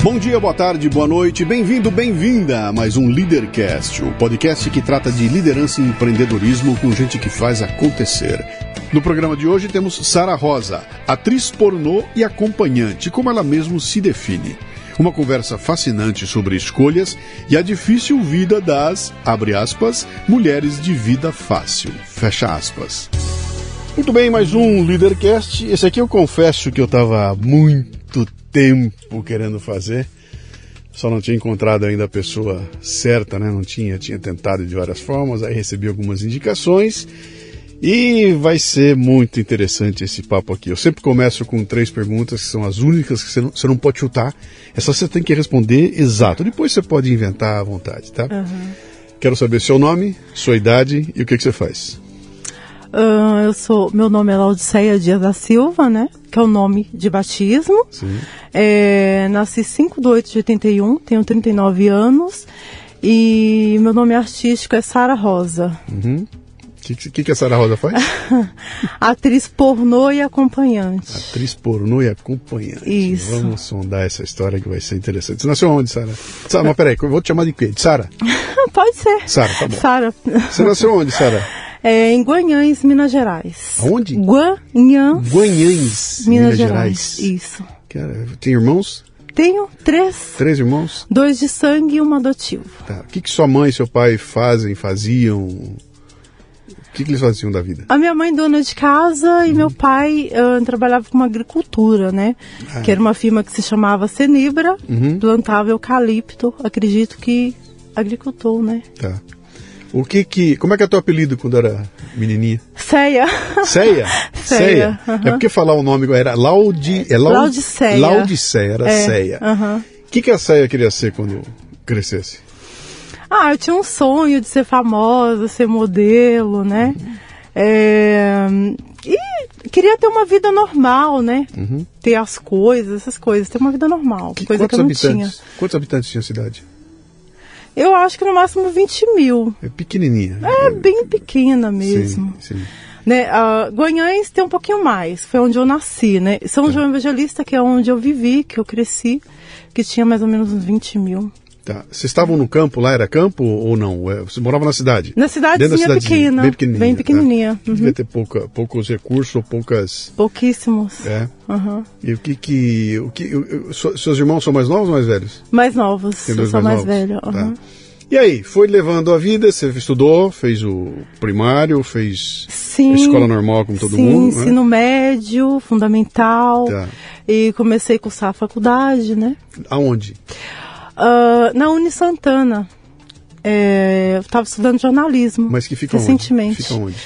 Bom dia, boa tarde, boa noite, bem-vindo, bem-vinda a mais um Leadercast, o podcast que trata de liderança e empreendedorismo com gente que faz acontecer. No programa de hoje temos Sara Rosa, atriz pornô e acompanhante, como ela mesmo se define. Uma conversa fascinante sobre escolhas e a difícil vida das, abre aspas, mulheres de vida fácil, fecha aspas. Muito bem, mais um Leadercast. Esse aqui eu confesso que eu estava muito tempo querendo fazer. Só não tinha encontrado ainda a pessoa certa, né? Não tinha, tinha tentado de várias formas, aí recebi algumas indicações. E vai ser muito interessante esse papo aqui. Eu sempre começo com três perguntas que são as únicas que você não, você não pode chutar. É só você tem que responder exato. Depois você pode inventar à vontade, tá? Uhum. Quero saber seu nome, sua idade e o que, que você faz. Uh, eu sou, meu nome é Laudiceia Dias da Silva, né? Que é o nome de batismo. É, nasci 5 de 8 de 81, tenho 39 anos. E meu nome artístico é Sara Rosa. Uhum. O que, que, que a Sara Rosa faz? Atriz pornô e acompanhante. Atriz pornô e acompanhante. Isso. Vamos sondar essa história que vai ser interessante. Você nasceu onde, Sara? Sara, mas peraí, eu vou te chamar de quê? De Sara? Pode ser. Sara, tá bom. Sara. Você nasceu onde, Sara? É, em Guanhães, Minas Gerais. Aonde? Guanhães, Guanhães, Minas, Gerais. Isso. Cara, tem irmãos? Tenho três. Três irmãos? Dois de sangue e um adotivo. Tá. O que, que sua mãe e seu pai fazem, faziam? O que, que eles faziam da vida? A minha mãe dona de casa e meu pai ah, trabalhava com agricultura, né? Ah. Que era uma firma que se chamava Senibra, Uhum. plantava eucalipto, acredito que agricultor, né? Tá. O que que... Como é que é teu apelido quando era menininha? Ceia. Ceia? Ceia, É aham. porque falar o nome era Laudi... É Laud... Laudiceia. Laudiceia, era É, Ceia. O que, que a Ceia queria ser quando crescesse? Ah, eu tinha um sonho de ser famosa, ser modelo, né? Uhum. É, E queria ter uma vida normal, né? Ter as coisas, essas coisas, ter uma vida normal, Uhum. Que- coisa que eu não habitantes? tinha. Quantos habitantes tinha a cidade? Eu acho que no máximo 20 mil. É pequenininha. É bem pequena mesmo. Sim, sim. Né, a Guanhães tem um pouquinho mais, foi onde eu nasci, né? São João Evangelista, que é onde eu vivi, que eu cresci, que tinha mais ou menos uns 20 mil. Tá. Vocês estavam no campo lá? Era campo ou não? É, Você morava na cidade? Na cidadezinha Dentro da cidadezinha, pequena, Bem pequenininha. bem pequenininha, tá? Devia ter pouca, poucos recursos ou poucas... Pouquíssimos. É. Aham. E o que que... O que o- seus irmãos são mais novos ou mais velhos? Mais novos, Tem eu dois sou mais, novos? velha. Tá. E aí, foi levando a vida, você estudou, fez o primário, fez Sim. escola normal como todo Sim, mundo, né? ensino médio, fundamental. Tá. E comecei a cursar a faculdade, né? Aonde? Ah, na Uni Santana. É, eu estava estudando jornalismo. Mas que fica recentemente. onde? Fica onde?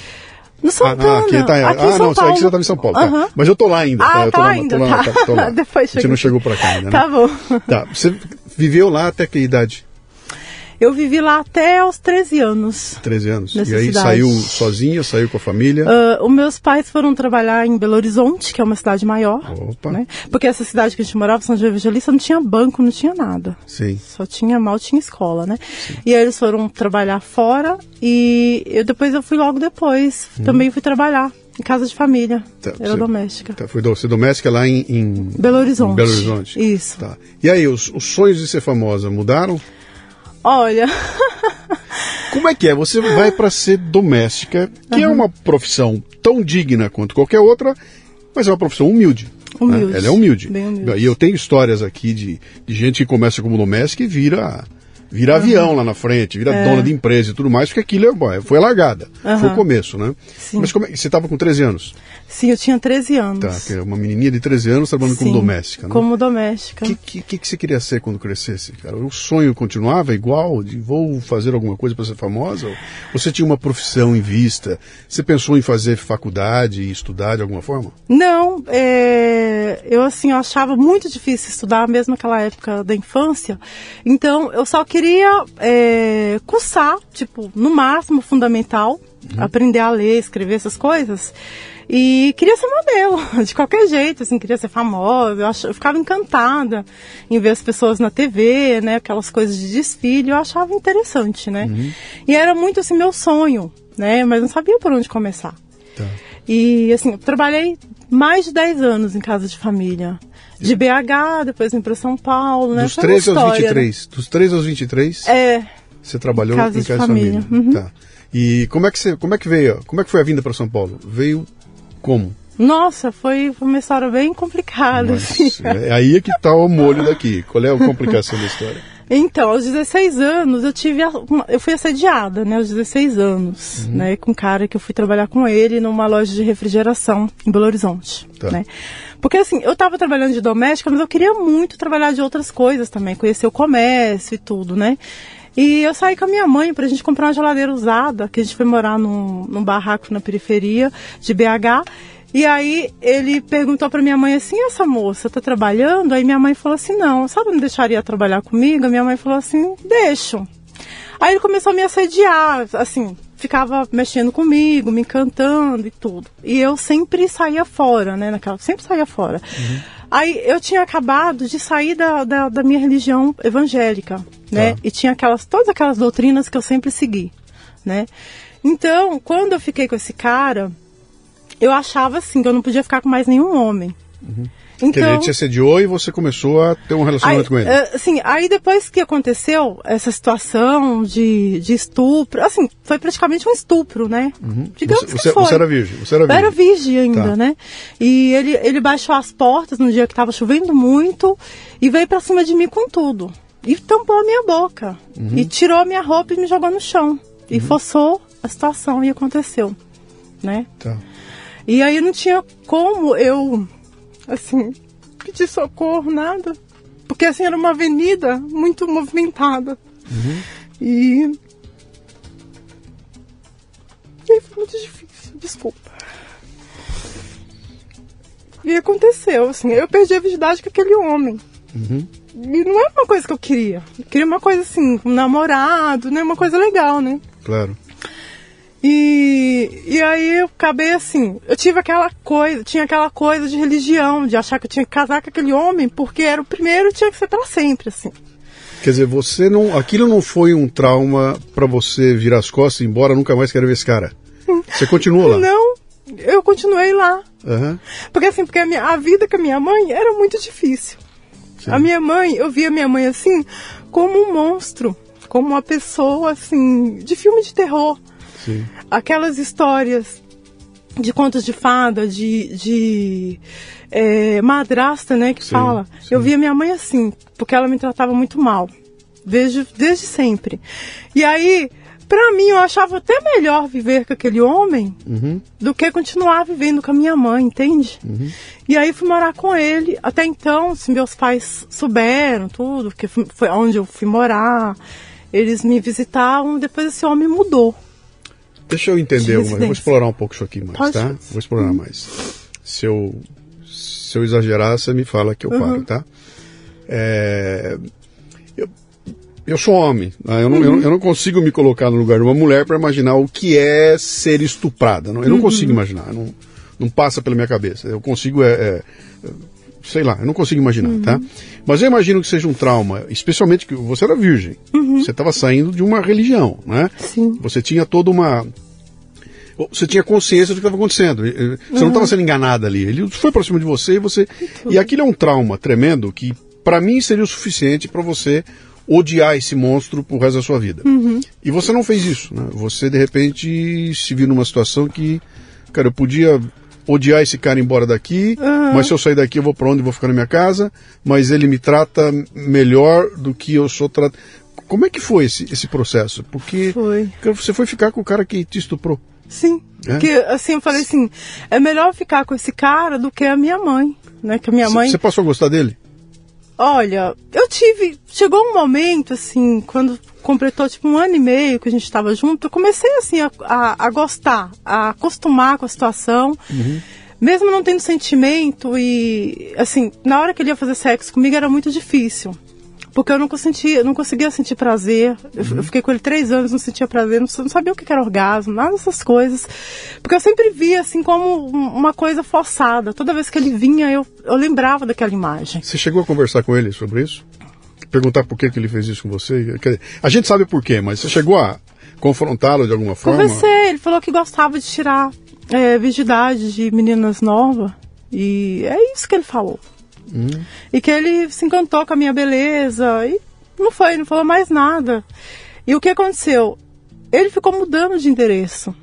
No Ah, Santana. ah, aqui tá, aqui ah, em São não, Paulo. aqui você estava em São Paulo. tá. Aham. Mas eu tô lá ainda. Ah, eu tô tá lá, ainda, tô lá, tá. tô lá. Depois A gente não chegou pra cá ainda, né? Tá bom. Tá, você viveu lá até que idade? Eu vivi lá até aos 13 anos. 13 anos. E aí cidade. saiu sozinha, saiu com a família? Ah, os meus pais foram trabalhar em Belo Horizonte, que é uma cidade maior. Opa. Né? Porque essa cidade que a gente morava, São João Evangelista, não tinha banco, não tinha nada. Sim. Só tinha mal, tinha escola, né? E aí eles foram trabalhar fora e eu, depois eu fui logo depois. Também fui trabalhar em casa de família. Tá, Era você- doméstica. Tá, foi doce doméstica lá em, em Belo Horizonte. em Belo Horizonte. Isso. Tá. E aí, os, os sonhos de ser famosa mudaram? Olha, Como é que é? Você vai para ser doméstica, que é uma profissão tão digna quanto qualquer outra, mas é uma profissão humilde. né? Humilde. Ela é humilde. Humilde. E eu tenho histórias aqui de, de gente que começa como doméstica e vira vira avião lá na frente, vira É. dona de empresa e tudo mais, porque aquilo é, bom, foi largada. Foi o começo, né? Sim. Mas como é, você estava com 13 anos, sim, eu tinha 13 anos. tá? Que é uma menininha de 13 anos trabalhando como Sim, doméstica, né? Como doméstica. O que, que, que que você queria ser quando crescesse, cara? O sonho continuava igual? De vou fazer alguma coisa para ser famosa? Ou você tinha uma profissão em vista? Você pensou em fazer faculdade e estudar de alguma forma? Não, é, eu assim, eu achava muito difícil estudar, mesmo naquela época da infância. Então, eu só queria é, cursar, tipo, no máximo fundamental, aprender a ler, escrever essas coisas. E queria ser modelo, de qualquer jeito, assim, queria ser famosa. Eu, ach- eu ficava encantada em ver as pessoas na TV, né, aquelas coisas de desfile, eu achava interessante, né? E era muito assim meu sonho, né? Mas não sabia por onde começar. Tá. E assim, eu trabalhei mais de 10 anos em casa de família. De BH, depois vim para São Paulo, né? Dos 13 aos 23. Né? Dos 13 aos 23? É. Você trabalhou em casa de família. Família. Uhum. Tá. E como é que você, como é que veio? Como é que foi a vinda para São Paulo? Veio como? Nossa, foi uma história bem complicada. Mas, assim. É aí é que está o molho daqui. Qual é a complicação da história? Então, aos 16 anos, eu tive. eu fui assediada, né? Aos 16 anos, uhum. né? Com um cara que eu fui trabalhar com ele numa loja de refrigeração em Belo Horizonte. Tá. Né? Porque assim, eu estava trabalhando de doméstica, mas eu queria muito trabalhar de outras coisas também, conhecer o comércio e tudo, né? E eu saí com a minha mãe para a gente comprar uma geladeira usada, que a gente foi morar num, num barraco na periferia de BH. E aí ele perguntou para minha mãe assim: essa moça tá trabalhando? Aí minha mãe falou assim: não, sabe, não deixaria trabalhar comigo? Minha mãe falou assim: deixo. Aí ele começou a me assediar, assim, ficava mexendo comigo, me encantando e tudo. E eu sempre saía fora, né? Naquela, sempre saía fora. Uhum. Aí eu tinha acabado de sair da, da, da minha religião evangélica, né? Tá. E tinha aquelas, todas aquelas doutrinas que eu sempre segui, né? Então, quando eu fiquei com esse cara, eu achava assim que eu não podia ficar com mais nenhum homem. Uhum. Então, que ele te assediou e você começou a ter um relacionamento aí, com ele. Uh, sim, aí depois que aconteceu essa situação de, de estupro, assim, foi praticamente um estupro, né? Uhum. Digamos você, que foi. Você era virgem, você era virgem. Eu era virgem ainda, tá. né? E ele, ele baixou as portas no dia que estava chovendo muito e veio para cima de mim com tudo. E tampou a minha boca. Uhum. E tirou a minha roupa e me jogou no chão. E uhum. forçou a situação e aconteceu, né? Tá. E aí não tinha como eu, assim, pedir socorro, nada. Porque assim, era uma avenida muito movimentada. Uhum. E. E foi muito difícil, desculpa. E aconteceu, assim, eu perdi a virgindade com aquele homem. Uhum. E não era uma coisa que eu queria. Eu queria uma coisa assim, um namorado, né? Uma coisa legal, né? Claro. E, e aí eu acabei assim, eu tive aquela coisa, tinha aquela coisa de religião, de achar que eu tinha que casar com aquele homem, porque era o primeiro e tinha que ser para sempre, assim. Quer dizer, você não. Aquilo não foi um trauma para você virar as costas e ir embora, nunca mais quero ver esse cara. Você continuou lá? Não, eu continuei lá. Uhum. Porque assim, porque a, minha, a vida com a minha mãe era muito difícil. Sim. A minha mãe, eu via minha mãe assim, como um monstro, como uma pessoa assim, de filme de terror. Sim. Aquelas histórias de contos de fada, de, de é, madrasta, né, que sim, fala. Sim. Eu via minha mãe assim, porque ela me tratava muito mal, desde, desde sempre. E aí, para mim, eu achava até melhor viver com aquele homem uhum. do que continuar vivendo com a minha mãe, entende? Uhum. E aí fui morar com ele. Até então, se meus pais souberam tudo, que foi onde eu fui morar, eles me visitavam, depois esse homem mudou. Deixa eu entender, uma, eu vou explorar um pouco isso aqui mais, Pode. tá? Vou explorar mais. Se eu, se eu exagerar, você me fala que eu uhum. paro, tá? É, eu, eu sou homem, né? eu, não, uhum. eu, eu, não consigo me colocar no lugar de uma mulher para imaginar o que é ser estuprada. Eu não uhum. consigo imaginar, não, não passa pela minha cabeça. Eu consigo é, é sei lá, eu não consigo imaginar, uhum. tá? Mas eu imagino que seja um trauma, especialmente que você era virgem, uhum. você estava saindo de uma religião, né? Sim. Você tinha toda uma você tinha consciência do que estava acontecendo. Você uhum. não estava sendo enganada ali. Ele foi para cima de você e você. E aquilo é um trauma tremendo que, para mim, seria o suficiente para você odiar esse monstro pro resto da sua vida. Uhum. E você não fez isso. Né? Você, de repente, se viu numa situação que, cara, eu podia odiar esse cara embora daqui, uhum. mas se eu sair daqui eu vou para onde? Vou ficar na minha casa, mas ele me trata melhor do que eu sou tratado. Como é que foi esse, esse processo? Porque foi. você foi ficar com o cara que te estuprou. Sim. É? Porque assim, eu falei assim, é melhor ficar com esse cara do que a minha mãe, né? Que a minha mãe. Você passou a gostar dele? Olha, eu tive. Chegou um momento, assim, quando completou tipo um ano e meio que a gente estava junto, eu comecei assim a, a, a, gostar, a acostumar com a situação. Uhum. Mesmo não tendo sentimento e assim, na hora que ele ia fazer sexo comigo era muito difícil. Porque eu não, conseguia, não conseguia sentir prazer. Eu, uhum. eu, fiquei com ele três anos, não sentia prazer, não, não, sabia o que era orgasmo, nada dessas coisas. Porque eu sempre via assim como uma coisa forçada. Toda vez que ele vinha, eu, eu lembrava daquela imagem. Você chegou a conversar com ele sobre isso? Perguntar por que, que ele fez isso com você? A gente sabe por quê, mas você chegou a confrontá-lo de alguma forma? Conversei, ele falou que gostava de tirar é, virgindade de meninas novas. E é isso que ele falou. Hum. E que ele se encantou com a minha beleza e não foi, não falou mais nada. E o que aconteceu? Ele ficou mudando de endereço.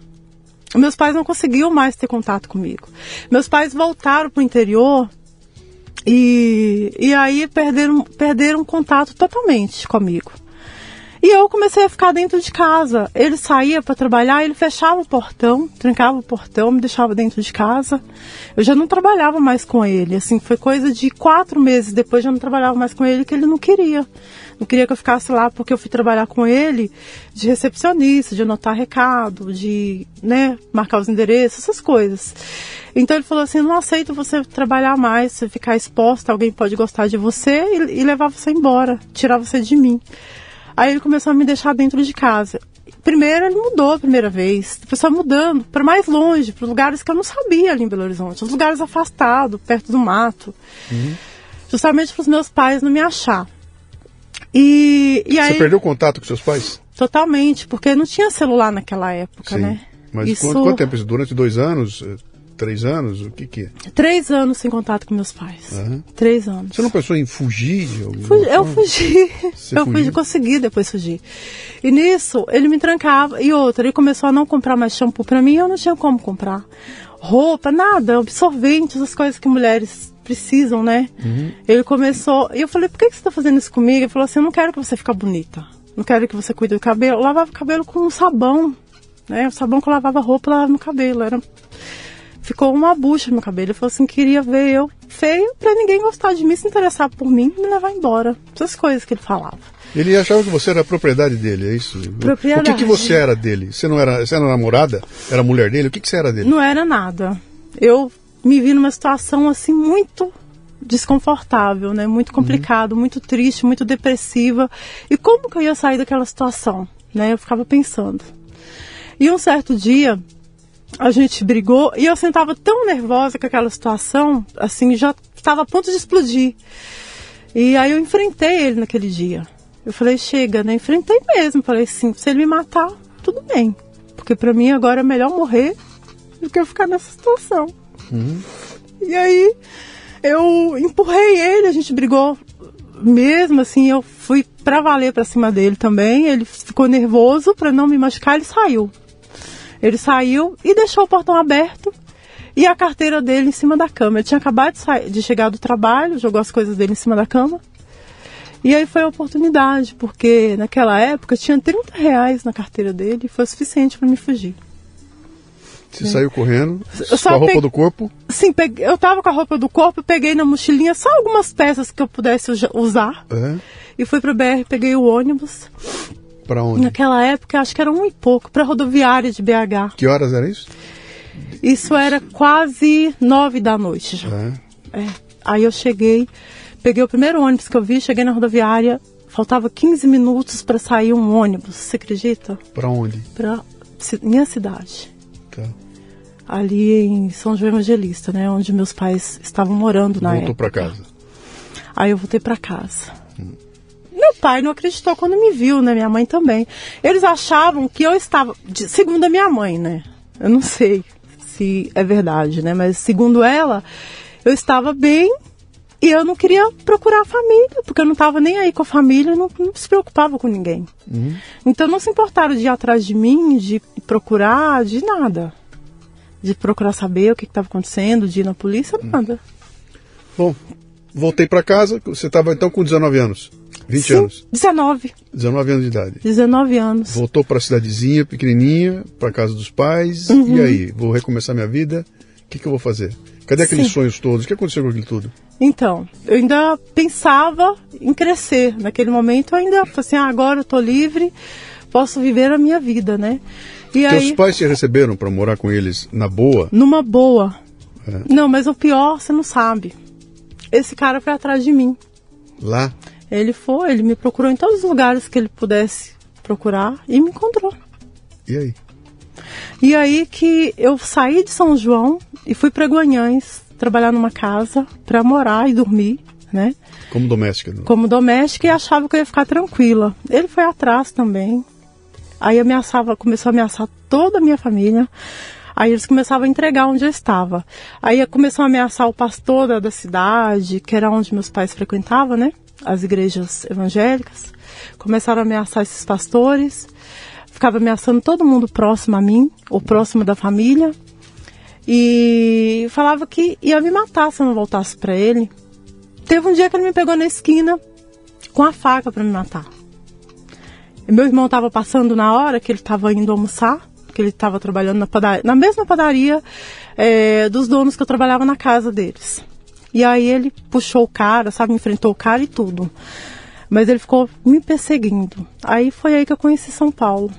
Meus pais não conseguiam mais ter contato comigo. Meus pais voltaram para o interior e, e aí perderam, perderam contato totalmente comigo. E eu comecei a ficar dentro de casa. Ele saía para trabalhar, ele fechava o portão, trancava o portão, me deixava dentro de casa. Eu já não trabalhava mais com ele. Assim, foi coisa de quatro meses depois já não trabalhava mais com ele que ele não queria. Não queria que eu ficasse lá porque eu fui trabalhar com ele de recepcionista, de anotar recado, de né, marcar os endereços, essas coisas. Então ele falou assim: não aceito você trabalhar mais, você ficar exposta, alguém pode gostar de você e, e levar você embora, tirar você de mim. Aí ele começou a me deixar dentro de casa. Primeiro ele mudou a primeira vez, depois foi mudando para mais longe, para lugares que eu não sabia ali em Belo Horizonte, os lugares afastados, perto do mato. Uhum. Justamente para os meus pais não me achar. E, e aí, Você perdeu contato com seus pais? Totalmente, porque não tinha celular naquela época, Sim. né? Mas Isso... quanto, quanto tempo? Durante dois anos? Três anos? O que que é? Três anos sem contato com meus pais. Uhum. Três anos. Você não pensou em fugir? Fugi, eu fugi. Você eu fugiu? fugi, consegui depois fugir. E nisso, ele me trancava. E outra, ele começou a não comprar mais shampoo para mim, eu não tinha como comprar. Roupa, nada, absorventes, as coisas que mulheres precisam, né? Uhum. Ele começou. E eu falei, por que, que você tá fazendo isso comigo? Ele falou assim, eu não quero que você fique bonita. Não quero que você cuide do cabelo. Eu lavava o cabelo com um sabão. Né? O sabão que eu lavava roupa, eu lavava no cabelo. Era ficou uma bucha no meu cabelo. Ele falou assim, queria ver eu feio pra ninguém gostar de mim, se interessar por mim e me levar embora. Essas coisas que ele falava. Ele achava que você era propriedade dele, é isso? Propriedade. O que, que você era dele? Você não era, você era namorada? Era mulher dele? O que, que você era dele? Não era nada. Eu me vi numa situação assim muito desconfortável, né? Muito complicado, uhum. muito triste, muito depressiva. E como que eu ia sair daquela situação, né? Eu ficava pensando. E um certo dia, a gente brigou e eu sentava tão nervosa com aquela situação, assim, já estava a ponto de explodir. E aí eu enfrentei ele naquele dia. Eu falei, chega, né? Enfrentei mesmo. Falei assim, se ele me matar, tudo bem. Porque para mim agora é melhor morrer do que eu ficar nessa situação. Uhum. E aí eu empurrei ele, a gente brigou mesmo, assim, eu fui pra valer pra cima dele também. Ele ficou nervoso para não me machucar, ele saiu. Ele saiu e deixou o portão aberto e a carteira dele em cima da cama. Ele tinha acabado de, sair, de chegar do trabalho, jogou as coisas dele em cima da cama. E aí foi a oportunidade, porque naquela época tinha 30 reais na carteira dele e foi suficiente para me fugir. Você saiu correndo, eu com a roupa do corpo? Sim, peguei, eu tava com a roupa do corpo, peguei na mochilinha só algumas peças que eu pudesse usar. É. E fui pro BR, peguei o ônibus. Para onde? Naquela época, acho que era um e pouco, para rodoviária de BH. Que horas era isso? Isso era quase nove da noite já. É. É. Aí eu cheguei, peguei o primeiro ônibus que eu vi, cheguei na rodoviária, faltava 15 minutos para sair um ônibus, você acredita? Para onde? Para minha cidade. Tá. Ali em São João Evangelista, né, onde meus pais estavam morando na Voltou época. Voltou para casa. Aí eu voltei para casa. Hum. Meu pai não acreditou quando me viu, né? Minha mãe também. Eles achavam que eu estava, segundo a minha mãe, né? Eu não sei se é verdade, né? Mas segundo ela, eu estava bem e eu não queria procurar a família, porque eu não estava nem aí com a família, não, não se preocupava com ninguém. Uhum. Então não se importaram de ir atrás de mim, de procurar, de nada. De procurar saber o que estava acontecendo, de ir na polícia, nada. Bom, voltei para casa, você estava então com 19 anos. 20 Sim, anos? 19. 19 anos de idade. 19 anos. Voltou para a cidadezinha pequenininha, para casa dos pais. Uhum. E aí, vou recomeçar minha vida. O que, que eu vou fazer? Cadê aqueles Sim. sonhos todos? O que aconteceu com aquilo tudo? Então, eu ainda pensava em crescer. Naquele momento, eu ainda falei assim: ah, agora eu estou livre, posso viver a minha vida, né? E Teus aí, pais te receberam para morar com eles na boa? Numa boa. É. Não, mas o pior, você não sabe. Esse cara foi atrás de mim. Lá? Ele foi, ele me procurou em todos os lugares que ele pudesse procurar e me encontrou. E aí? E aí que eu saí de São João e fui para Guanhães trabalhar numa casa para morar e dormir, né? Como doméstica? Não? Como doméstica e achava que eu ia ficar tranquila. Ele foi atrás também. Aí ameaçava, começou a ameaçar toda a minha família. Aí eles começavam a entregar onde eu estava. Aí começou a ameaçar o pastor da, da cidade, que era onde meus pais frequentavam, né? As igrejas evangélicas. Começaram a ameaçar esses pastores. Ficava ameaçando todo mundo próximo a mim, ou próximo da família. E falava que ia me matar se eu não voltasse para ele. Teve um dia que ele me pegou na esquina com a faca para me matar. E meu irmão estava passando na hora que ele estava indo almoçar, que ele estava trabalhando na, padaria, na mesma padaria é, dos donos que eu trabalhava na casa deles. E aí ele puxou o cara, sabe, enfrentou o cara e tudo. Mas ele ficou me perseguindo. Aí foi aí que eu conheci São Paulo.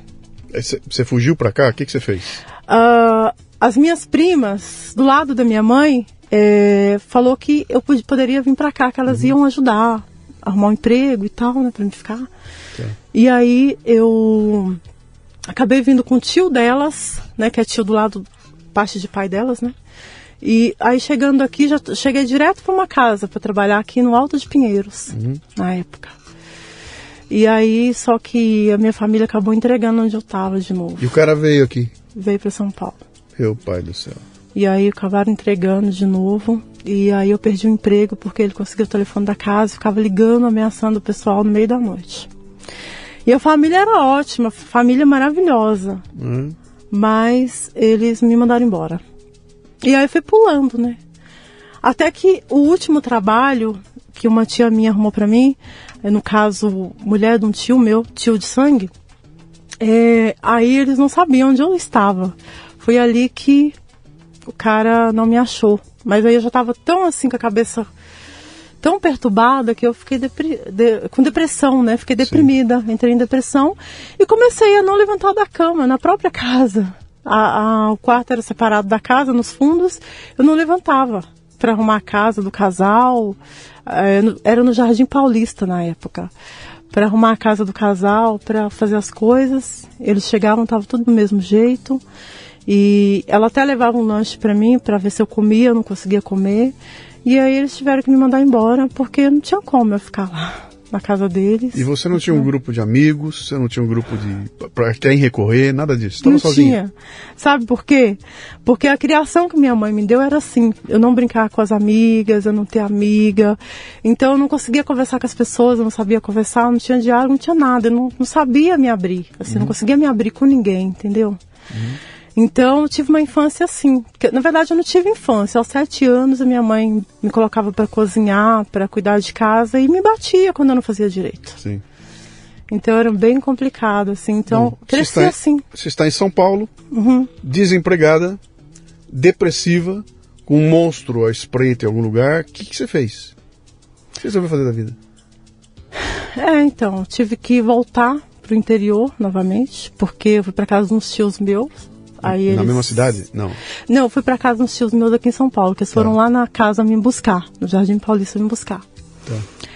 Você fugiu para cá? O que você fez? Uh, as minhas primas, do lado da minha mãe, é, falou que eu poderia vir para cá, que elas uhum. iam ajudar, arrumar um emprego e tal, né, para me ficar. Tá. E aí eu acabei vindo com o tio delas, né, que é tio do lado, parte de pai delas, né. E aí chegando aqui, já cheguei direto para uma casa para trabalhar aqui no Alto de Pinheiros, uhum. na época. E aí, só que a minha família acabou entregando onde eu estava de novo. E o cara veio aqui? Veio para São Paulo. Meu pai do céu. E aí acabaram entregando de novo. E aí eu perdi o emprego porque ele conseguiu o telefone da casa, ficava ligando, ameaçando o pessoal no meio da noite. E a família era ótima, família maravilhosa. Uhum. Mas eles me mandaram embora. E aí fui pulando, né? Até que o último trabalho que uma tia minha arrumou para mim, é, no caso, mulher de um tio meu, tio de sangue, é, aí eles não sabiam onde eu estava. Foi ali que o cara não me achou. Mas aí eu já estava tão assim com a cabeça tão perturbada que eu fiquei depri de, com depressão, né? Fiquei deprimida, Sim. entrei em depressão e comecei a não levantar da cama na própria casa. A, a, o quarto era separado da casa, nos fundos, eu não levantava para arrumar a casa do casal. É, era no Jardim Paulista na época. Para arrumar a casa do casal, para fazer as coisas. Eles chegavam, tava tudo do mesmo jeito. E ela até levava um lanche para mim para ver se eu comia, eu não conseguia comer. E aí eles tiveram que me mandar embora porque não tinha como eu ficar lá na casa deles. E você não tinha um grupo de amigos, você não tinha um grupo de para quem recorrer, nada disso. Estava não sozinha. tinha. Sabe por quê? Porque a criação que minha mãe me deu era assim, eu não brincar com as amigas, eu não ter amiga. Então eu não conseguia conversar com as pessoas, eu não sabia conversar, não tinha diálogo, não tinha nada, eu não, não sabia me abrir, assim, uhum. não conseguia me abrir com ninguém, entendeu? Uhum. Então, eu tive uma infância assim. na verdade, eu não tive infância. Aos sete anos, a minha mãe me colocava para cozinhar, para cuidar de casa e me batia quando eu não fazia direito. Sim. Então, era bem complicado, assim. Então, Bom, cresci você assim. Você está em São Paulo, uhum. desempregada, depressiva, com um monstro à espreita em algum lugar. O que, que você fez? O que você resolveu fazer da vida? É, então, tive que voltar para o interior novamente, porque eu fui para casa de uns tios meus Aí na eles... mesma cidade? Não. Não, eu fui para casa dos tios meus aqui em São Paulo, que eles foram tá. lá na casa me buscar, no Jardim Paulista me buscar. Tá.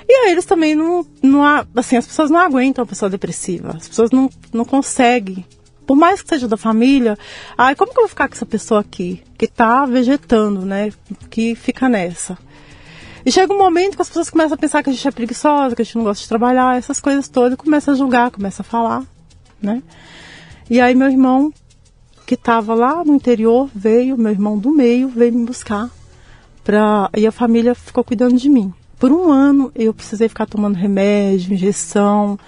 E aí eles também não, não. Assim, as pessoas não aguentam a pessoa depressiva. As pessoas não, não conseguem. Por mais que seja da família, ai, como que eu vou ficar com essa pessoa aqui? Que tá vegetando, né? Que fica nessa. E chega um momento que as pessoas começam a pensar que a gente é preguiçosa, que a gente não gosta de trabalhar, essas coisas todas, e começa a julgar, começa a falar, né? E aí meu irmão que estava lá no interior veio, meu irmão do meio veio me buscar. Pra, e a família ficou cuidando de mim. Por um ano eu precisei ficar tomando remédio, injeção,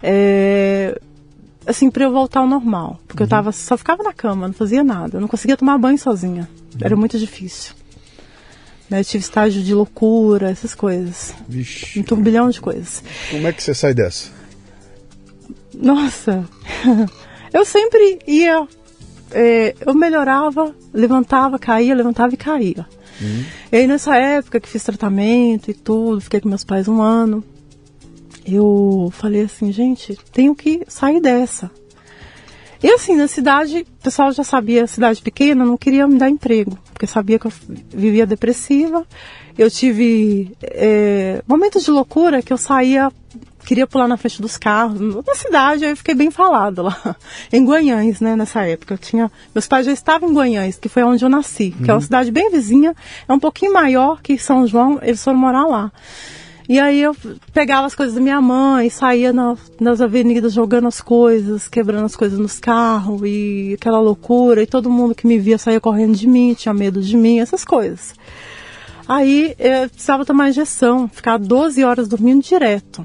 é, assim, para eu voltar ao normal. Porque uhum. eu tava, só ficava na cama, não fazia nada. Eu não conseguia tomar banho sozinha. Uhum. Era muito difícil. Né, eu tive estágio de loucura, essas coisas. Vixe. Um turbilhão de coisas. Como é que você sai dessa? Nossa, eu sempre ia é, eu melhorava, levantava, caía, levantava e caía. Uhum. E aí nessa época que fiz tratamento e tudo, fiquei com meus pais um ano, eu falei assim, gente, tenho que sair dessa. E assim, na cidade, o pessoal já sabia, cidade pequena, não queria me dar emprego, porque sabia que eu vivia depressiva. Eu tive é, momentos de loucura que eu saía queria pular na frente dos carros. Na cidade, aí eu fiquei bem falado lá. Em Guanhães, né, nessa época. Eu tinha, meus pais já estavam em Guanhães, que foi onde eu nasci, uhum. que é uma uhum. cidade bem vizinha, é um pouquinho maior que São João, eles foram morar lá. E aí eu pegava as coisas da minha mãe, saía na, nas avenidas jogando as coisas, quebrando as coisas nos carros e aquela loucura. E todo mundo que me via saía correndo de mim, tinha medo de mim, essas coisas. Aí eu precisava tomar injeção, ficar 12 horas dormindo direto.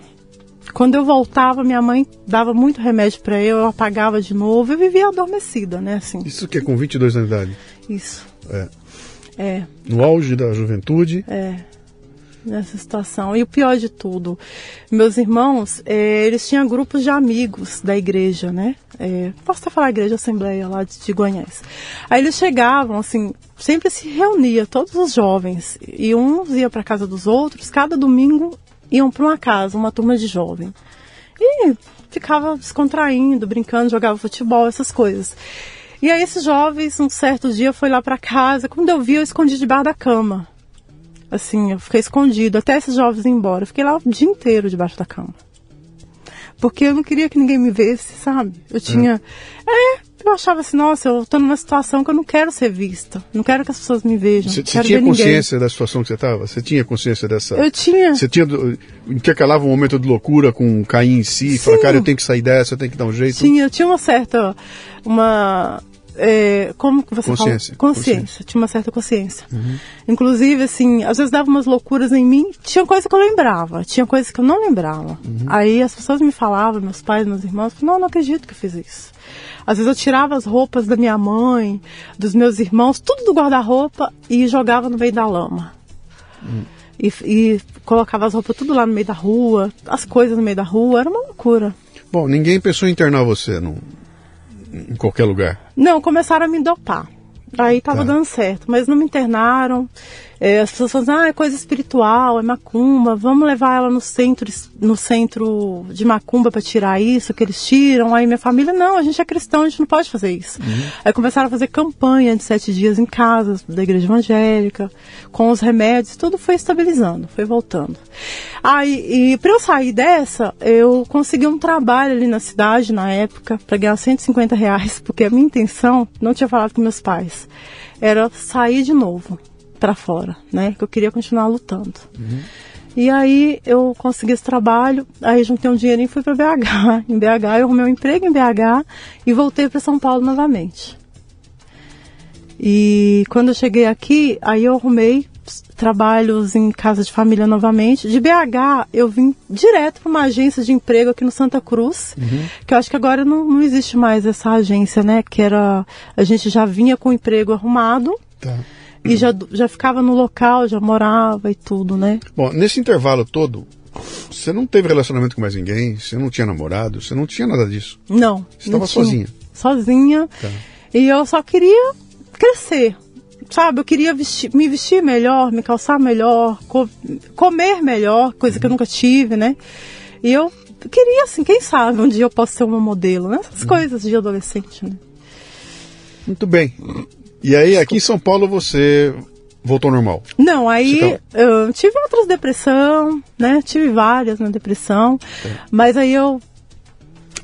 Quando eu voltava, minha mãe dava muito remédio para eu, eu apagava de novo, eu vivia adormecida, né, assim. Isso que é com 22 anos de idade? Isso. É. É. No auge da juventude? É nessa situação. E o pior de tudo, meus irmãos, é, eles tinham grupos de amigos da igreja, né? É, posso até falar igreja assembleia lá de, de Goiás. Aí eles chegavam, assim, sempre se reunia, todos os jovens, e uns iam para casa dos outros, cada domingo iam para uma casa, uma turma de jovem. E ficava descontraindo, brincando, jogava futebol, essas coisas. E aí esses jovens, um certo dia, foi lá para casa. Quando eu vi, eu escondi debaixo da cama. Assim, eu fiquei escondido até esses jovens ir embora. Eu fiquei lá o dia inteiro debaixo da cama. Porque eu não queria que ninguém me visse, sabe? Eu tinha. É, é eu achava assim, nossa, eu tô numa situação que eu não quero ser vista. Não quero que as pessoas me vejam. Você, você tinha consciência ninguém. da situação que você estava? Você tinha consciência dessa. Eu tinha. Você tinha. Intercalava um momento de loucura com cair em si, falar, cara, eu tenho que sair dessa, eu tenho que dar um jeito? Tinha, eu tinha uma certa. Uma é, como que você consciência, fala? Consciência. consciência. Tinha uma certa consciência. Uhum. Inclusive, assim, às vezes dava umas loucuras em mim. Tinha coisa que eu lembrava, tinha coisa que eu não lembrava. Uhum. Aí as pessoas me falavam, meus pais, meus irmãos, não, não acredito que eu fiz isso. Às vezes eu tirava as roupas da minha mãe, dos meus irmãos, tudo do guarda-roupa e jogava no meio da lama. Uhum. E, e colocava as roupas tudo lá no meio da rua, as coisas no meio da rua, era uma loucura. Bom, ninguém pensou em internar você, não? em qualquer lugar? Não, começaram a me dopar. Aí estava tá. dando certo, mas não me internaram. É, as pessoas falam, ah, é coisa espiritual, é macumba, vamos levar ela no centro, no centro de macumba para tirar isso, que eles tiram. Aí minha família, não, a gente é cristão, a gente não pode fazer isso. Uhum. Aí começaram a fazer campanha de sete dias em casa, da igreja evangélica, com os remédios, tudo foi estabilizando, foi voltando. Aí, e para eu sair dessa, eu consegui um trabalho ali na cidade, na época, para ganhar 150 reais, porque a minha intenção, não tinha falado com meus pais, era sair de novo para fora, né? Que eu queria continuar lutando. Uhum. E aí eu consegui esse trabalho, aí juntei um dinheirinho e fui para BH. Em BH eu arrumei um emprego em BH e voltei para São Paulo novamente. E quando eu cheguei aqui, aí eu arrumei trabalhos em casa de família novamente. De BH, eu vim direto para uma agência de emprego aqui no Santa Cruz, uhum. que eu acho que agora não, não existe mais essa agência, né? Que era. A gente já vinha com o emprego arrumado. Tá e já, já ficava no local, já morava e tudo, né? Bom, nesse intervalo todo, você não teve relacionamento com mais ninguém, você não tinha namorado, você não tinha nada disso. Não. Você estava sozinha. Sozinha. Tá. E eu só queria crescer. Sabe, eu queria vestir, me vestir melhor, me calçar melhor, co comer melhor, coisa uhum. que eu nunca tive, né? E eu queria, assim, quem sabe um dia eu posso ser uma modelo, né? Essas uhum. coisas de adolescente, né? Muito bem. E aí, aqui em São Paulo, você voltou ao normal? Não, aí tá... eu tive outras depressão, né? Tive várias na depressão, é. mas aí eu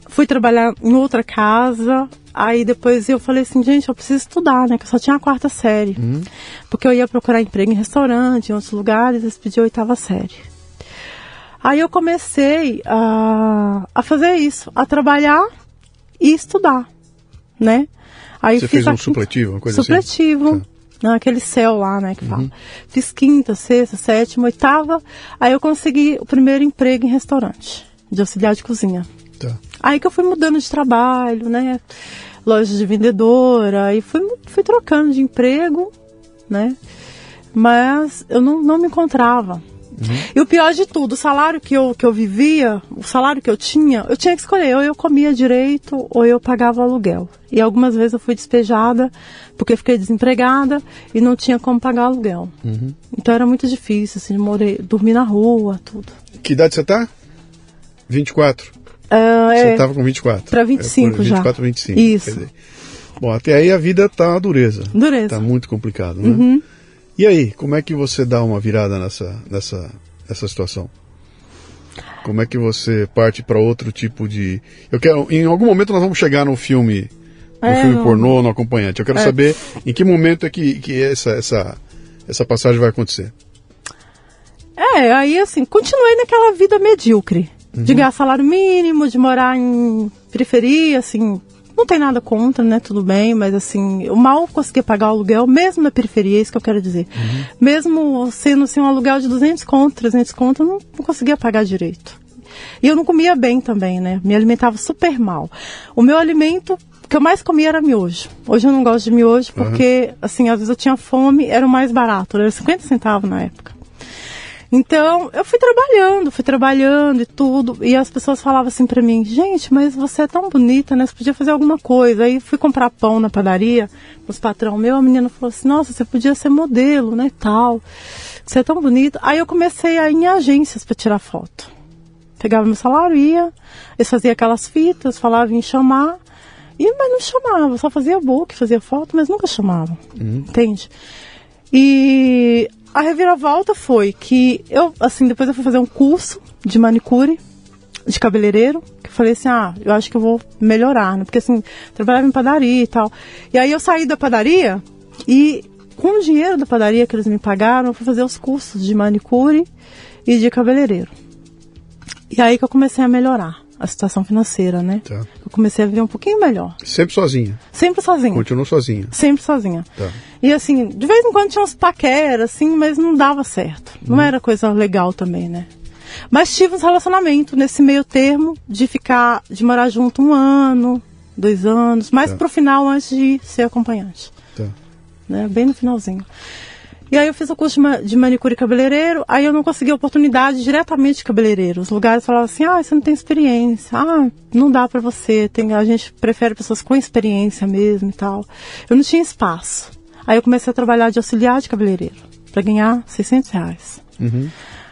fui trabalhar em outra casa. Aí depois eu falei assim, gente, eu preciso estudar, né? Que eu só tinha a quarta série. Uhum. Porque eu ia procurar emprego em restaurante, em outros lugares, eles pediam a oitava série. Aí eu comecei a, a fazer isso, a trabalhar e estudar, né? Aí Você fez um supletivo, uma coisa supletivo, assim? Supletivo. Tá. Naquele céu lá, né, que uhum. fala. Fiz quinta, sexta, sétima, oitava. Aí eu consegui o primeiro emprego em restaurante, de auxiliar de cozinha. Tá. Aí que eu fui mudando de trabalho, né? Loja de vendedora, aí fui, fui trocando de emprego, né? Mas eu não, não me encontrava. Uhum. E o pior de tudo, o salário que eu, que eu vivia, o salário que eu tinha, eu tinha que escolher, ou eu comia direito ou eu pagava aluguel. E algumas vezes eu fui despejada porque fiquei desempregada e não tinha como pagar aluguel. Uhum. Então era muito difícil, assim, morei, dormir na rua, tudo. Que idade você tá? 24? Uh, você é, estava com 24? Para 25 é, 24, já. 24, 25. Isso. Dizer, bom, até aí a vida tá uma dureza. Dureza. Tá muito complicado, né? Uhum. E aí, como é que você dá uma virada nessa, nessa, nessa situação? Como é que você parte para outro tipo de. Eu quero. Em algum momento nós vamos chegar no filme. No é, filme pornô, no acompanhante. Eu quero é. saber em que momento é que, que essa, essa, essa passagem vai acontecer. É, aí assim, continuei naquela vida medíocre. Uhum. De ganhar salário mínimo, de morar em periferia, assim, não tem nada contra, né? Tudo bem, mas assim, eu mal conseguia pagar o aluguel, mesmo na periferia, é isso que eu quero dizer. Mesmo sendo assim, um aluguel de 200 conto, 300 conto, eu não, não conseguia pagar direito. E eu não comia bem também, né? Me alimentava super mal. O meu alimento que eu mais comia era miojo. Hoje eu não gosto de miojo porque, assim, às vezes eu tinha fome, era o mais barato, era 50 centavos na época. Então, eu fui trabalhando, fui trabalhando e tudo. E as pessoas falavam assim pra mim, gente, mas você é tão bonita, né? Você podia fazer alguma coisa. Aí fui comprar pão na padaria, os patrão meu, a menina falou assim, nossa, você podia ser modelo, né? Tal. Você é tão bonita. Aí eu comecei a ir em agências para tirar foto. Pegava meu salário, ia, eles faziam aquelas fitas, falavam em chamar. E, mas não chamava, só fazia book, fazia foto, mas nunca chamavam. Entende? E a reviravolta foi que eu, assim, depois eu fui fazer um curso de manicure, de cabeleireiro, que eu falei assim, ah, eu acho que eu vou melhorar, né? Porque assim, trabalhava em padaria e tal. E aí eu saí da padaria e com o dinheiro da padaria que eles me pagaram, eu fui fazer os cursos de manicure e de cabeleireiro. E aí que eu comecei a melhorar a situação financeira, né? Tá. Eu comecei a viver um pouquinho melhor. Sempre sozinha. Sempre sozinha. Continuou sozinha. Sempre sozinha. Tá. E assim, de vez em quando tinha uns paqueras, assim, mas não dava certo. Uhum. Não era coisa legal também, né? Mas tive uns relacionamentos nesse meio termo de ficar, de morar junto um ano, dois anos, mais Tá. pro final antes de ser acompanhante, Tá. né? Bem no finalzinho. E aí eu fiz o curso de, ma- de manicure e cabeleireiro, aí eu não consegui oportunidade diretamente de cabeleireiro. Os lugares falavam assim, ah, você não tem experiência, ah, não dá pra você, tem, a gente prefere pessoas com experiência mesmo e tal. Eu não tinha espaço. Aí eu comecei a trabalhar de auxiliar de cabeleireiro, pra ganhar 600 reais. Uhum.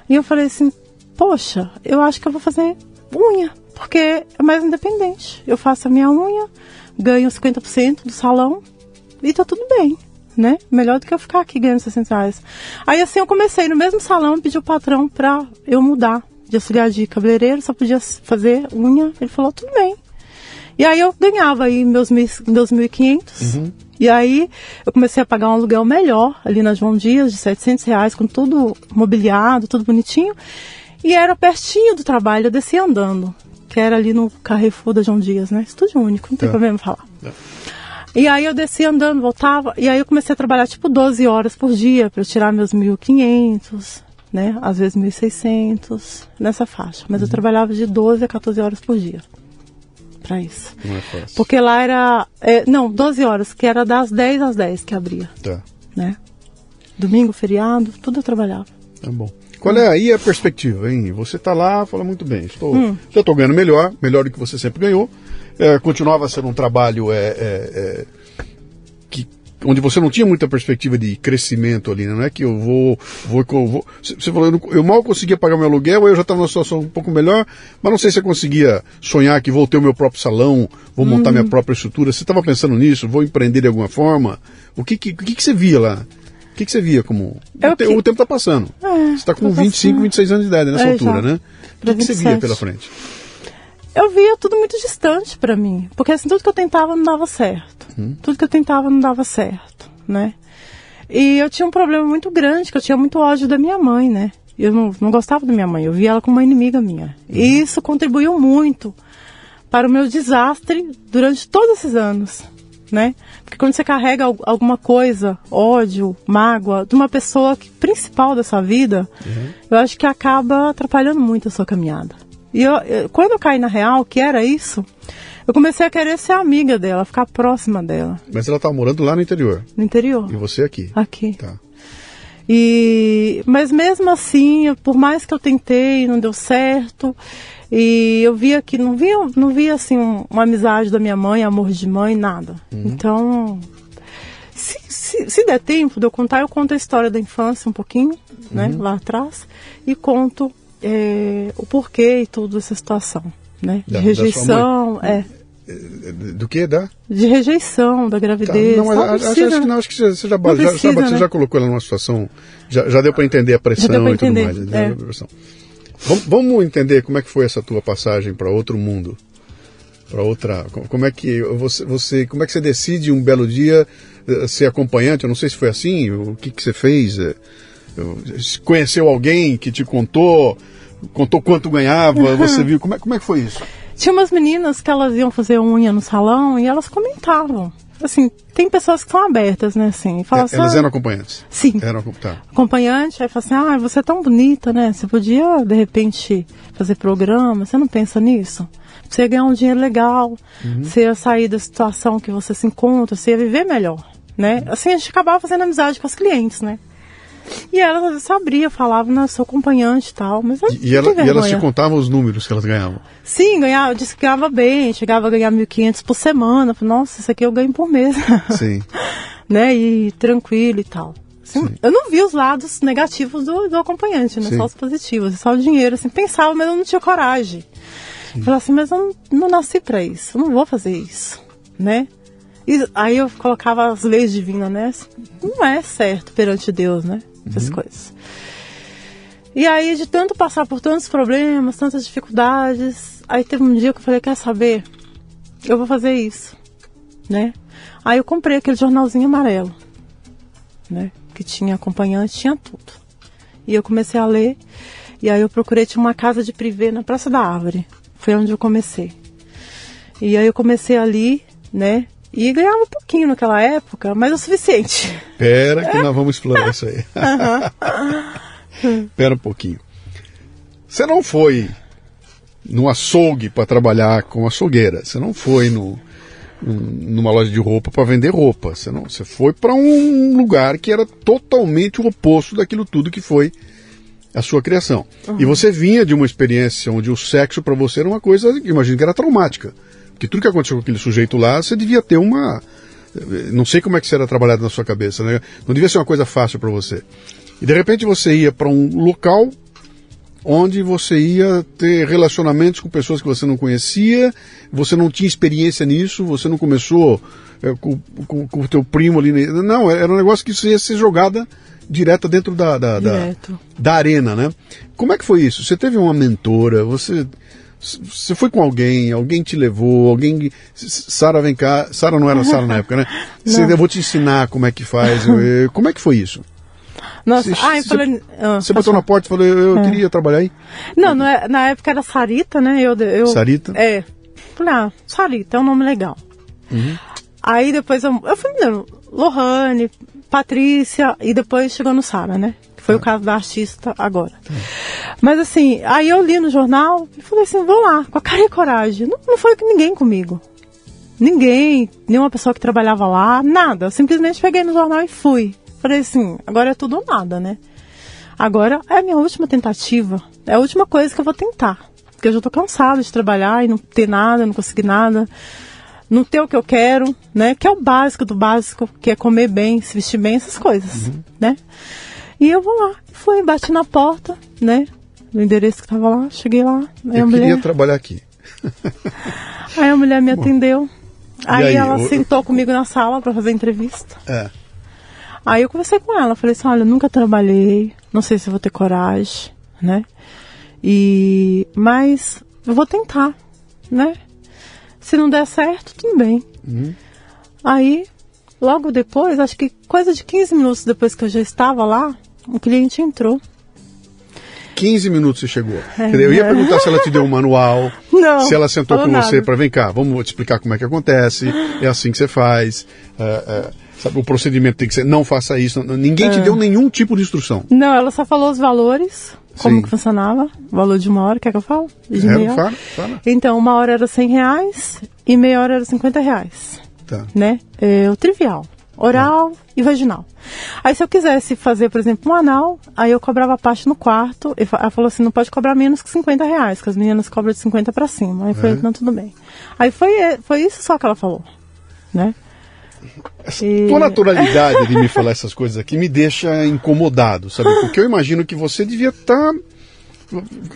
E eu falei assim, poxa, eu acho que eu vou fazer unha, porque é mais independente. Eu faço a minha unha, ganho 50% do salão e tá tudo bem, né? Melhor do que eu ficar aqui ganhando 600 reais. Aí assim eu comecei no mesmo salão, pedi o patrão pra eu mudar de auxiliar de cabeleireiro, só podia fazer unha. Ele falou, tudo bem. E aí eu ganhava aí meus, mil- meus 1.500. E aí eu comecei a pagar um aluguel melhor ali na João Dias, de 700 reais, com tudo mobiliado, tudo bonitinho. E era pertinho do trabalho, eu descia andando, que era ali no Carrefour da João Dias, né? Estúdio único, não tem Tá. problema falar. Tá. E aí eu descia andando, voltava, e aí eu comecei a trabalhar tipo 12 horas por dia para eu tirar meus 1.500, né? Às vezes 1.600, nessa faixa. Mas eu trabalhava de 12 a 14 horas por dia para isso. Não é fácil. Porque lá era. é, não, 12 horas, que era das 10 às 10 que abria, Tá. né? Domingo, feriado, tudo eu trabalhava. Tá bom. Qual é aí a perspectiva, hein? Você tá lá, fala muito bem. Estou, Hum. Já estou ganhando melhor, melhor do que você sempre ganhou. É, continuava sendo um trabalho é, é, é, que, onde você não tinha muita perspectiva de crescimento ali, né? não é que eu vou. vou, vou você falou, eu, não- eu mal conseguia pagar meu aluguel, eu já estava numa situação um pouco melhor, mas não sei se eu conseguia sonhar que vou ter o meu próprio salão, vou montar Uhum. minha própria estrutura. Você estava pensando nisso? Vou empreender de alguma forma? O que, que, o que, que você via lá? O que, que você via como. É o, te- o tempo está passando. É, Você está com tá 25, passando. 26 anos de idade nessa É, altura, já. né? O que, que você via 27. pela frente? Eu via tudo muito distante para mim. Porque assim, tudo que eu tentava não dava certo. Tudo que eu tentava não dava certo, né? E eu tinha um problema muito grande, que eu tinha muito ódio da minha mãe, né? Eu não, não gostava da minha mãe, eu via ela como uma inimiga minha. E isso contribuiu muito para o meu desastre durante todos esses anos, né? Porque quando você carrega al- alguma coisa, ódio, mágoa, de uma pessoa que, principal da sua vida, eu acho que acaba atrapalhando muito a sua caminhada. E eu, eu- quando eu caí na real, que era isso, eu comecei a querer ser amiga dela, ficar próxima dela, Mas ela estava morando lá no interior. no interior, E você aqui. aqui. Tá. E, mas mesmo assim, eu- por mais que eu tentei, não deu certo. E eu via que não via, não via assim um- uma amizade da minha mãe, amor de mãe, nada. Então, se, se, se der tempo de eu contar, eu conto a história da infância um pouquinho, né, lá atrás, e conto é, o porquê e tudo dessa situação, né? De da rejeição, é, Eh, Do que? Da? de rejeição da Tá. gravidez. Não, mas Não acho, acho precisa, que não, acho que você, você já, Não já, precisa, você né? já colocou ela numa situação. Já, já deu para entender a pressão pra e tudo entender, mais. é. Vamos, vamos entender como é que foi essa tua passagem para outro mundo. Para outra. co- Como é que você, você. Como é que você decide um belo dia eh, ser acompanhante? Eu não sei se foi assim, o que, que você fez. Conheceu alguém que te contou, contou quanto ganhava, você viu, como é, como é que foi isso? Tinha umas meninas que elas iam fazer unha no salão e elas comentavam. Assim, tem pessoas que são abertas, né, assim. É, assim, elas eram acompanhantes? Sim. Eram, tá. Acompanhante, aí fala assim, ah, você é tão bonita, né? Você podia, de repente, fazer programa, você não pensa nisso? Você ia ganhar um dinheiro legal, Uhum. você ia sair da situação que você se encontra, você ia viver melhor, né? Assim, a gente acabava fazendo amizade com os clientes, né? E elas se abria, falava, não, eu sou acompanhante e tal, mas eu E, ela- e elas te contavam os números que elas ganhavam? Sim, ganhava, disse que ganhava bem, chegava a ganhar 1.500 por semana. Eu Falei, nossa, isso aqui eu ganho por mês. Sim. né? E tranquilo e tal. Assim, Sim. eu não vi os lados negativos do, do acompanhante, né? Sim. Só os positivos, só o dinheiro. Assim, pensava, mas eu não tinha coragem. Falei assim, mas eu não, não nasci pra isso, eu não vou fazer isso, né? E aí eu colocava as leis divinas, né? Não é certo perante Deus, né? Essas coisas. E aí, de tanto passar por tantos problemas, tantas dificuldades, aí teve um dia que eu falei, quer saber? Eu vou fazer isso, né? Aí eu comprei aquele jornalzinho amarelo, né? Que tinha acompanhante, tinha tudo. E eu comecei a ler, e aí eu procurei, tinha uma casa de privê na Praça da Árvore. Foi onde eu comecei. E aí eu comecei ali, né? E ganhava um pouquinho naquela época, mas o suficiente. Pera que nós vamos explorar isso aí. Pera um pouquinho. Você não foi no açougue para trabalhar com açougueira. Você não foi no, num- numa loja de roupa para vender roupa. Você, não, você foi para um lugar que era totalmente o oposto daquilo tudo que foi a sua criação. E você vinha de uma experiência onde o sexo para você era uma coisa, imagino que era traumática. Porque tudo que aconteceu com aquele sujeito lá, você devia ter uma. Não sei como é que era trabalhado na sua cabeça, né? Não devia ser uma coisa fácil para você. E de repente você ia para um local onde você ia ter relacionamentos com pessoas que você não conhecia, você não tinha experiência nisso, você não começou eh, com, com, com o teu primo ali. né? Não, era um negócio que isso ia ser jogada direta dentro da, da, da, da arena, né? Como é que foi isso? Você teve uma mentora, você você foi com alguém, alguém te levou, alguém Sara vem cá, Sara não era Sara na época, né? Não. eu vou te ensinar como é que faz. eh, Como é que foi isso? Nossa, Você- ah, eu falei. Você botou na porta e falou, eu, eu queria trabalhar aí. Não, não é- na época era Sarita, né? Eu, eu, Sarita? É. Falei, ah, Sarita é um nome legal. Aí depois eu, eu fui me dando Lohane, Patrícia e depois chegou no Sara, né? Foi o caso da artista agora. Mas assim, aí eu li no jornal e falei assim, vou lá, com a cara e coragem. Não, não foi ninguém comigo. Ninguém, nenhuma pessoa que trabalhava lá, nada. Eu simplesmente peguei no jornal e fui. Falei assim, agora é tudo ou nada, né? Agora é a minha última tentativa. É a última coisa que eu vou tentar. Porque eu já tô cansada de trabalhar e não ter nada, não conseguir nada. Não ter o que eu quero, né? Que é o básico do básico, que é comer bem, se vestir bem, essas coisas, né? E eu vou lá. Fui, bati na porta, né? No endereço que tava lá, cheguei lá. Aí Eu mulher, queria trabalhar aqui. aí a mulher me atendeu. Aí, aí, ela o- sentou comigo na sala para fazer a entrevista. É. Aí eu conversei com ela, falei assim, olha, eu nunca trabalhei, não sei se eu vou ter coragem, né? E mas eu vou tentar, né? Se não der certo, tudo bem. Aí, logo depois, acho que coisa de 15 minutos depois que eu já estava lá, um cliente entrou. 15 minutos você chegou. Dizer, Eu ia perguntar se ela te deu um manual, Não, se ela sentou com você nada. para vem cá, vamos te explicar como é que acontece, é assim que você faz, é, é, sabe, o procedimento tem que ser, não faça isso. Ninguém É. te deu nenhum tipo de instrução. Não, ela só falou os valores, como Sim. que funcionava, o valor de uma hora, quer que eu falo? De É, meia fala, fala. Então, uma hora era 100 reais e meia hora era 50 reais. Tá. né? É, o trivial, oral e vaginal. Aí se eu quisesse fazer, por exemplo, um anal, aí eu cobrava a parte no quarto. e Ela falou assim, não pode cobrar menos que 50 reais, que as meninas cobram de 50 para cima. Aí foi, É. não, tudo bem. Aí foi, foi isso só que ela falou, né? E- Tua naturalidade de me falar essas coisas aqui me deixa incomodado, sabe? Porque eu imagino que você devia estar.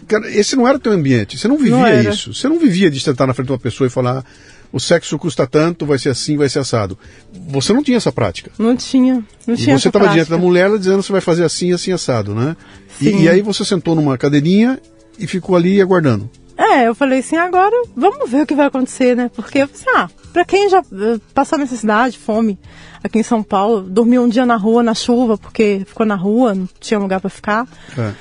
Cara, esse não era teu ambiente. Você não vivia Não isso. Você não vivia de sentar na frente de uma pessoa e falar: o sexo custa tanto, vai ser assim, vai ser assado. Você não tinha essa prática. Não tinha, não E tinha você essa estava diante da mulher ela dizendo você vai fazer assim, assim, assado, né? E, Sim. e aí você sentou numa cadeirinha e ficou ali aguardando. É, eu falei assim, agora vamos ver o que vai acontecer, né? Porque eu pensei, ah, pra quem já eh, passou necessidade, fome, aqui em São Paulo, dormiu um dia na rua, na chuva, porque ficou na rua, não tinha lugar pra ficar. É.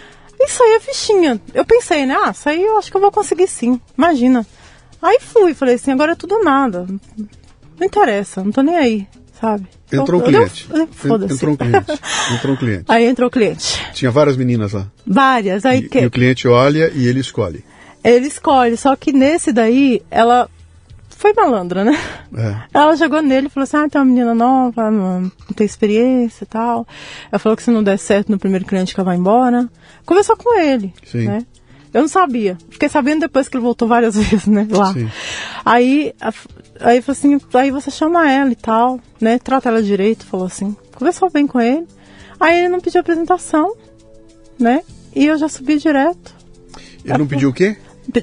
Isso aí é fichinha. Eu pensei, né? Ah, isso aí eu acho que eu vou conseguir sim. Imagina. Aí fui, falei assim, agora é tudo nada. Não interessa, não tô nem aí, sabe? Entrou um cliente. Foda-se. Entrou um cliente. Entrou um cliente. Aí entrou o cliente. Tinha várias meninas lá. Várias. Aí E, que e o cliente olha e ele escolhe. ele escolhe. Só que nesse daí, ela foi malandra, né? É. Ela chegou nele e falou assim: Ah, tem uma menina nova, não, não tem experiência e tal. Ela falou que se não der certo no primeiro cliente que ela vai embora. Conversou com ele. Sim. Né? Eu não sabia. Fiquei sabendo depois que ele voltou várias vezes, né? Lá. Sim. Aí, aí falou assim, aí você chama ela e tal, né? Trata ela direito, falou assim. Conversou bem com ele. Aí ele não pediu apresentação, né? E eu já subi direto. Ele não pediu o quê?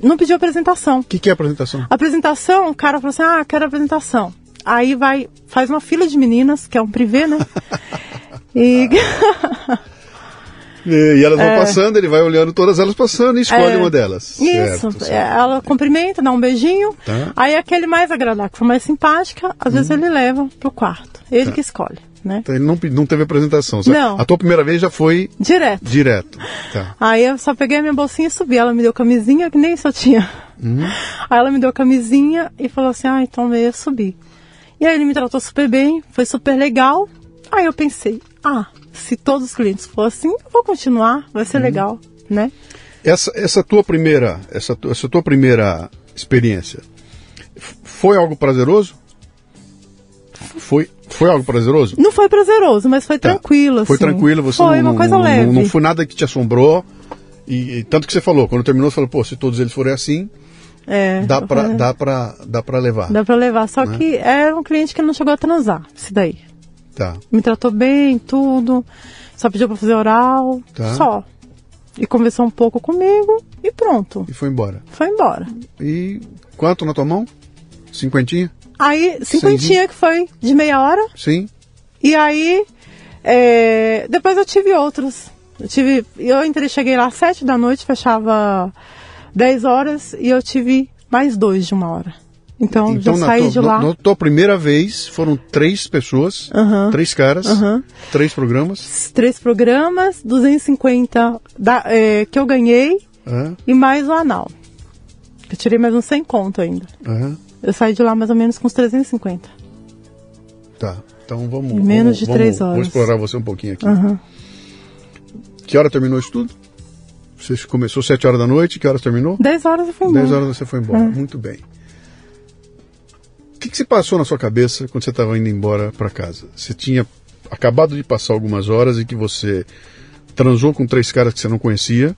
Não pediu apresentação. O que, que é apresentação? Apresentação, o cara falou assim: ah, quero apresentação. Aí vai, faz uma fila de meninas, que é um privê, né? E E, elas vão passando, ele vai olhando todas elas passando e escolhe É. uma delas. isso, Certo, é, certo. ela cumprimenta, dá um beijinho. Tá. Aí aquele mais agradável, que for mais simpática, às vezes ele leva pro quarto. Ele que escolhe, né? Então ele não, não teve apresentação. Só- Não. A tua primeira vez já foi Direto. direto. Tá. Aí eu só peguei a minha bolsinha e subi. Ela me deu camisinha, que nem isso eu tinha. Aí ela me deu camisinha e falou assim: ah, então eu subi. E aí ele me tratou super bem, foi super legal. Aí eu pensei: ah, se todos os clientes for assim, eu vou continuar, vai ser legal, né? Essa, essa tua primeira, essa, tu- essa tua primeira experiência foi algo prazeroso? Foi, foi algo prazeroso? Não foi prazeroso, mas foi Tá. tranquilo. Foi assim. tranquilo, você foi não, uma coisa não, leve. não, não foi nada que te assombrou. E, e tanto que você falou, quando terminou, você falou, pô, se todos eles forem assim, É, dá pra, falei, dá pra, dá pra levar. dá pra levar. Só Né? que era um cliente que não chegou a transar, esse daí. Tá. Me tratou bem, tudo. Só pediu pra fazer oral, Tá. só. E conversou um pouco comigo e pronto. E foi embora. Foi embora. E quanto na tua mão? Cinquentinha? Aí, cinquentinha que foi de meia hora. Sim? E aí, é, depois eu tive outros. Eu tive, eu entrei, cheguei lá às sete da noite, fechava 10 horas e eu tive mais dois de uma hora. Então, já na saí tua, de lá. na- na tua primeira vez, foram três pessoas, três caras, três programas. Três programas, 250 da, é, que eu ganhei e mais o anal. Eu tirei mais uns 100 conto ainda. Eu saí de lá mais ou menos com uns 350. Tá. Então vamos. Em menos vamos- de vamos- três Vou horas. explorar você um pouquinho aqui. Que hora terminou isso tudo? Você começou sete horas da noite, que horas terminou? 10 horas eu fui embora. 10 horas você foi embora. Muito bem. O que, que se passou na sua cabeça quando você estava indo embora para casa? Você tinha acabado de passar algumas horas e que você transou com três caras que você não conhecia,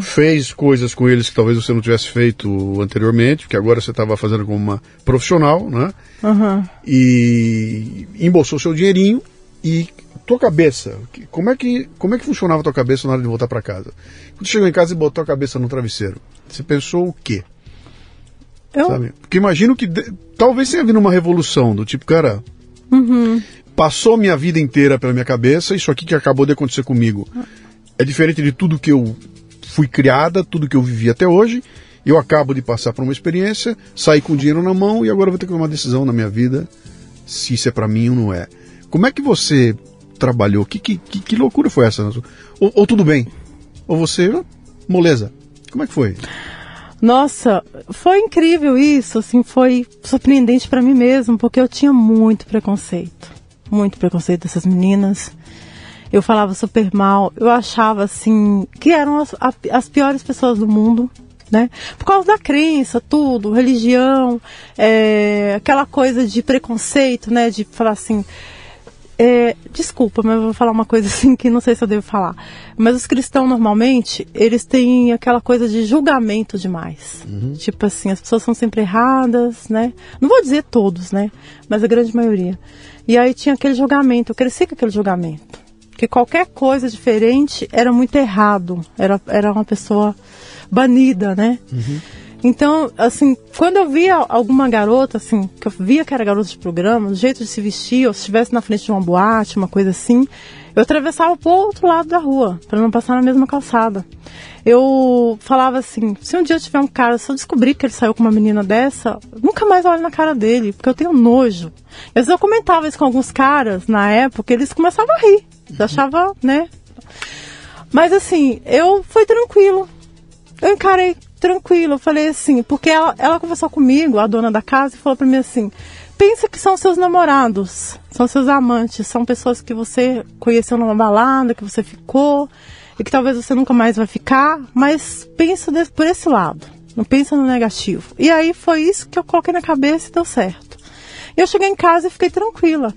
fez coisas com eles que talvez você não tivesse feito anteriormente, que agora você estava fazendo como uma profissional, né? Aham. E embolsou seu dinheirinho e tua cabeça, como é que como é que funcionava a tua cabeça na hora de voltar para casa? Quando chegou em casa e botou a cabeça no travesseiro, você pensou o quê? Eu, Sabe? Porque imagino que de- talvez tenha havido uma revolução do tipo, cara, passou minha vida inteira pela minha cabeça, isso aqui que acabou de acontecer comigo é diferente de tudo que eu fui criada, tudo que eu vivi até hoje. Eu acabo de passar por uma experiência, saí com dinheiro na mão e agora vou ter que tomar uma decisão na minha vida se isso é pra mim ou não é. Como é que você trabalhou? Que, que, que, que loucura foi essa? Ou, ou tudo bem? Ou você, ah, moleza? Como é que foi? Nossa, foi incrível isso, assim, foi surpreendente pra mim mesmo, porque eu tinha muito preconceito, muito preconceito dessas meninas. Eu falava super mal, eu achava assim que eram as, as piores pessoas do mundo, né? Por causa da crença, tudo, religião, é, aquela coisa de preconceito, né? De falar assim, é, desculpa, mas eu vou falar uma coisa assim que não sei se eu devo falar. Mas os cristãos normalmente, eles têm aquela coisa de julgamento demais. Tipo assim, as pessoas são sempre erradas, né? Não vou dizer todos, né? Mas a grande maioria. E aí tinha aquele julgamento, eu cresci com aquele julgamento. Que qualquer coisa diferente era muito errado. Era, era uma pessoa banida, né? Então, assim, quando eu via alguma garota, assim, que eu via que era garota de programa, do jeito de se vestir, ou se estivesse na frente de uma boate, uma coisa assim, eu atravessava pro outro lado da rua, para não passar na mesma calçada. Eu falava assim, se um dia tiver um cara, se eu descobrir que ele saiu com uma menina dessa, nunca mais olho na cara dele, porque eu tenho nojo. Às vezes eu comentava isso com alguns caras na época, eles começavam a rir. Eu achava, né? Mas assim, eu fui tranquilo. Eu encarei tranquilo. Eu falei assim, porque ela, ela conversou comigo, a dona da casa, e falou pra mim assim: pensa que são seus namorados, são seus amantes, são pessoas que você conheceu numa balada, que você ficou e que talvez você nunca mais vai ficar, mas pensa por esse lado, não pensa no negativo. E aí foi isso que eu coloquei na cabeça e deu certo. Eu cheguei em casa e fiquei tranquila.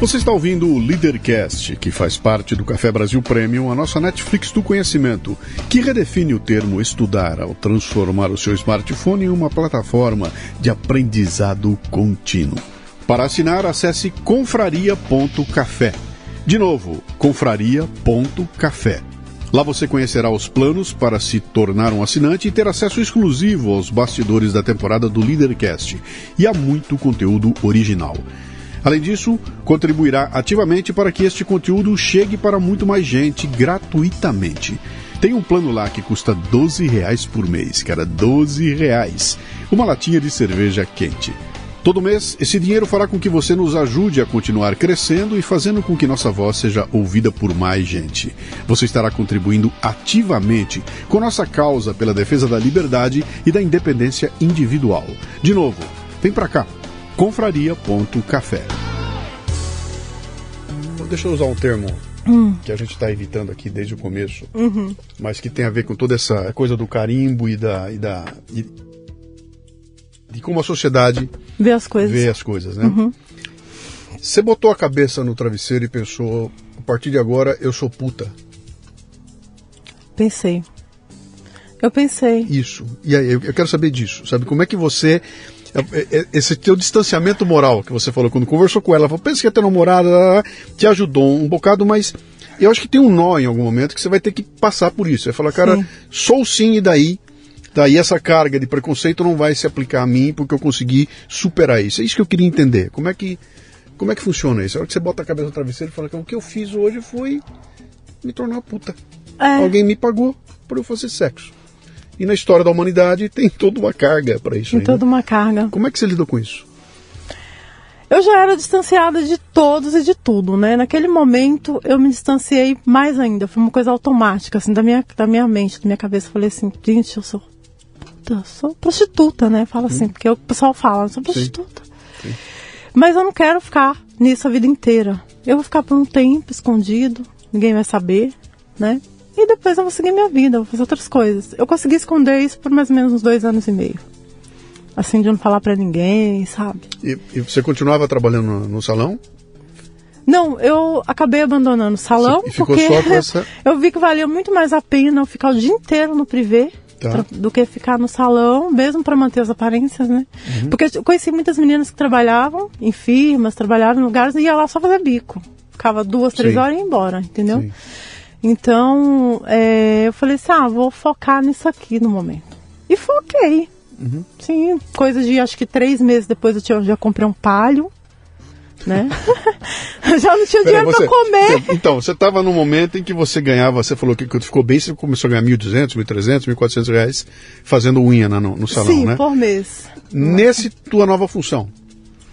Você está ouvindo o Leadercast, que faz parte do Café Brasil Premium, a nossa Netflix do conhecimento, que redefine o termo estudar ao transformar o seu smartphone em uma plataforma de aprendizado contínuo. Para assinar, acesse confraria.café. De novo, confraria.café. Lá você conhecerá os planos para se tornar um assinante e ter acesso exclusivo aos bastidores da temporada do Leadercast e a muito conteúdo original. Além disso, contribuirá ativamente para que este conteúdo chegue para muito mais gente gratuitamente. Tem um plano lá que custa 12 reais por mês, cara, 12 reais. Uma latinha de cerveja quente. Todo mês, esse dinheiro fará com que você nos ajude a continuar crescendo e fazendo com que nossa voz seja ouvida por mais gente. Você estará contribuindo ativamente com nossa causa pela defesa da liberdade e da independência individual. De novo, vem para cá confraria.café. Deixa eu usar um termo hum. que a gente está evitando aqui desde o começo, uhum. mas que tem a ver com toda essa coisa do carimbo e da. E da e, de como a sociedade vê as coisas, vê as coisas né? Uhum. Você botou a cabeça no travesseiro e pensou: a partir de agora eu sou puta. Pensei. Eu pensei. Isso. E aí, eu quero saber disso. Sabe como é que você esse teu distanciamento moral que você falou quando conversou com ela, falou, pensa que é ter namorada, te ajudou um bocado, mas eu acho que tem um nó em algum momento que você vai ter que passar por isso. Você fala, cara, sim. sou sim e daí? Daí essa carga de preconceito não vai se aplicar a mim porque eu consegui superar isso. É isso que eu queria entender. Como é que, como é que funciona isso? A hora que você bota a cabeça no travesseiro e fala que o que eu fiz hoje foi me tornar puta. É. Alguém me pagou por eu fazer sexo. E na história da humanidade tem toda uma carga para isso. Tem aí, toda né? uma carga. Como é que você lidou com isso? Eu já era distanciada de todos e de tudo, né? Naquele momento eu me distanciei mais ainda. Foi uma coisa automática, assim, da minha, da minha mente, da minha cabeça. Eu falei assim, gente, eu sou puta, sou prostituta, né? Fala assim, hum. porque o pessoal fala, eu sou prostituta. Sim. Sim. Mas eu não quero ficar nisso a vida inteira. Eu vou ficar por um tempo escondido, ninguém vai saber, né? E depois eu vou seguir minha vida, vou fazer outras coisas. Eu consegui esconder isso por mais ou menos uns dois anos e meio. Assim, de não falar para ninguém, sabe? E, e, você continuava trabalhando no, no, salão? Não, eu acabei abandonando o salão porque essa... eu vi que valia muito mais a pena eu ficar o dia inteiro no privê tá. do que ficar no salão, mesmo para manter as aparências, né? Uhum. Porque eu conheci muitas meninas que trabalhavam em firmas, trabalhavam em lugares e ia lá só fazer bico. Ficava duas, três Sim. horas e ia embora, entendeu? Sim. Então, é, eu falei assim, ah, vou focar nisso aqui no momento. E foquei. Uhum. Sim, coisa de acho que três meses depois eu tinha, já comprei um palho, né? já não tinha dinheiro para comer. Você, então, você estava num momento em que você ganhava, você falou que ficou bem, você começou a ganhar 1.200, 1.300, 1.400 reais fazendo unha no, no salão, Sim, né? por mês. Nesse tua nova função.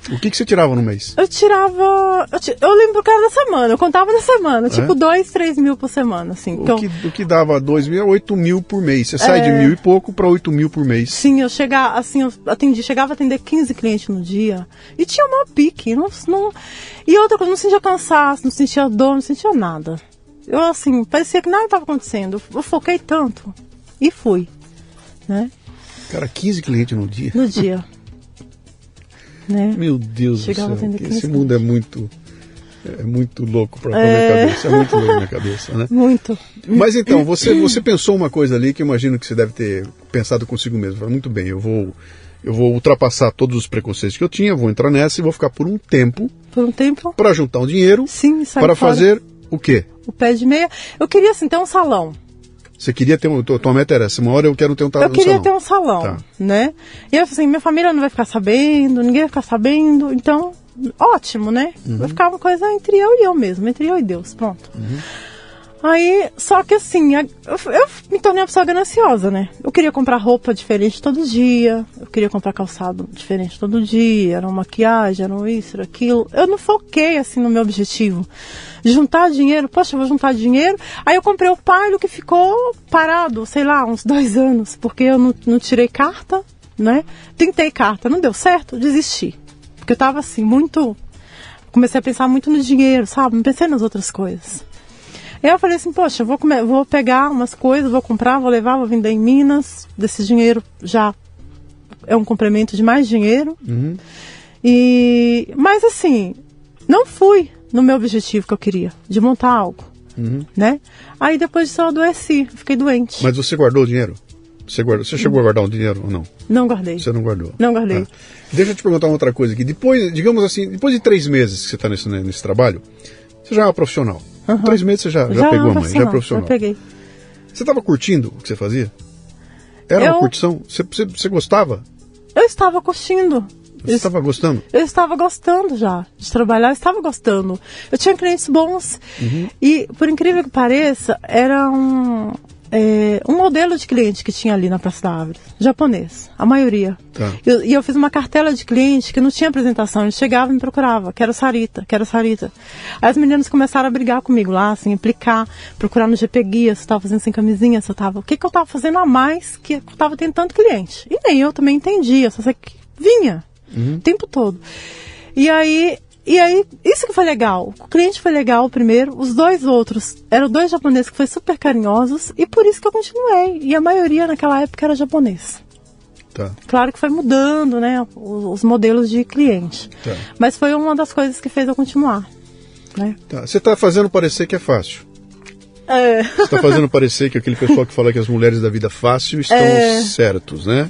O que, que você tirava no mês? Eu tirava. Eu, t... eu lembro o cara da semana, eu contava na semana, é? tipo dois, três mil por semana, assim. O, que, o que dava dois mil é oito mil por mês. Você é... sai de é. mil e pouco para oito mil por mês. Sim, eu chegava, assim, eu atendi, chegava a atender 15 clientes no dia. E tinha uma pique. Não, não... E outra coisa, não sentia cansaço, não sentia dor, não sentia nada. Eu, assim, parecia que nada estava acontecendo. Eu foquei tanto. E fui. Né? Cara, 15 clientes no dia? No dia. né? Meu Deus Chegava do céu, esse mundo é muito é muito louco para é... minha cabeça, é muito louco na minha cabeça, né? Muito. Mas então, você você pensou uma coisa ali que eu imagino que você deve ter pensado consigo mesmo. Falei, muito bem, eu vou eu vou ultrapassar todos os preconceitos que eu tinha, vou entrar nessa e vou ficar por um tempo. Por um tempo? Para juntar um dinheiro. Sim, Para fora. fazer o quê? O pé de meia. Eu queria assim ter um salão Você queria ter um. Tua, tua meta era essa, uma hora eu quero ter um, eu um queria salão. ter um salão, Tá. né? E eu falei assim, minha família não vai ficar sabendo, ninguém vai ficar sabendo, então, ótimo, né? Uhum. Vai ficar uma coisa entre eu e eu mesmo, entre eu e Deus, pronto. Uhum. Aí, só que assim, eu, me tornei uma pessoa gananciosa, né? Eu queria comprar roupa diferente todo dia, eu queria comprar calçado diferente todo dia, era uma maquiagem, era um isso, era aquilo. Eu não foquei assim no meu objetivo. Juntar dinheiro, poxa, eu vou juntar dinheiro. Aí eu comprei o palio que ficou parado, sei lá, uns dois anos, porque eu não, não tirei carta, né? Tentei carta, não deu certo, desisti. Porque eu tava assim, muito. Comecei a pensar muito no dinheiro, sabe? Não pensei nas outras coisas. Eu falei assim, poxa, vou, come- vou pegar umas coisas, vou comprar, vou levar, vou vender em Minas. Desse dinheiro já é um complemento de mais dinheiro. Uhum. E mas assim, não fui no meu objetivo que eu queria, de montar algo, Uhum. né? Aí depois disso eu adoeci, fiquei doente. Mas você guardou o dinheiro? Você, guardou, você chegou a guardar um dinheiro ou não? Não guardei. Você não guardou? Não guardei. Tá. Deixa eu te perguntar uma outra coisa aqui. Depois, digamos assim, depois de três meses que você está nesse, nesse trabalho, você já é uma profissional. Três meses você já, já, é pegou a mãe, já é profissional. Já peguei. Você estava curtindo o que você fazia? Era Eu- uma curtição? Você, você, você gostava? Eu estava curtindo. Você estava gostando? Eu estava gostando já de trabalhar, eu estava gostando. Eu tinha clientes bons Uhum. e, por incrível que pareça, era um, é, um modelo de cliente que tinha ali na Praça da Árvore, japonês, a maioria. Tá. Eu- e eu fiz uma cartela de cliente que não tinha apresentação, eles chegavam e me procuravam, quero Sarita, quero Sarita. Aí as meninas começaram a brigar comigo lá, assim, implicar, procurar no GP Guia, se eu estava fazendo sem camisinha, se eu estava... O que, que eu estava fazendo a mais que eu estava tendo tanto cliente? E nem eu também entendia, só sei que vinha o tempo todo. E aí, e aí, isso que foi legal. O cliente foi legal primeiro, os dois outros eram dois japoneses que foram super carinhosos e por isso que eu continuei. E a maioria naquela época era japonês. Tá. Claro que foi mudando, né, os, os modelos de cliente. Tá. Mas foi uma das coisas que fez eu continuar. Né? Tá. Você está fazendo parecer que é fácil. É. Você está fazendo parecer que aquele pessoal que fala que as mulheres da vida fácil estão É. certos, né?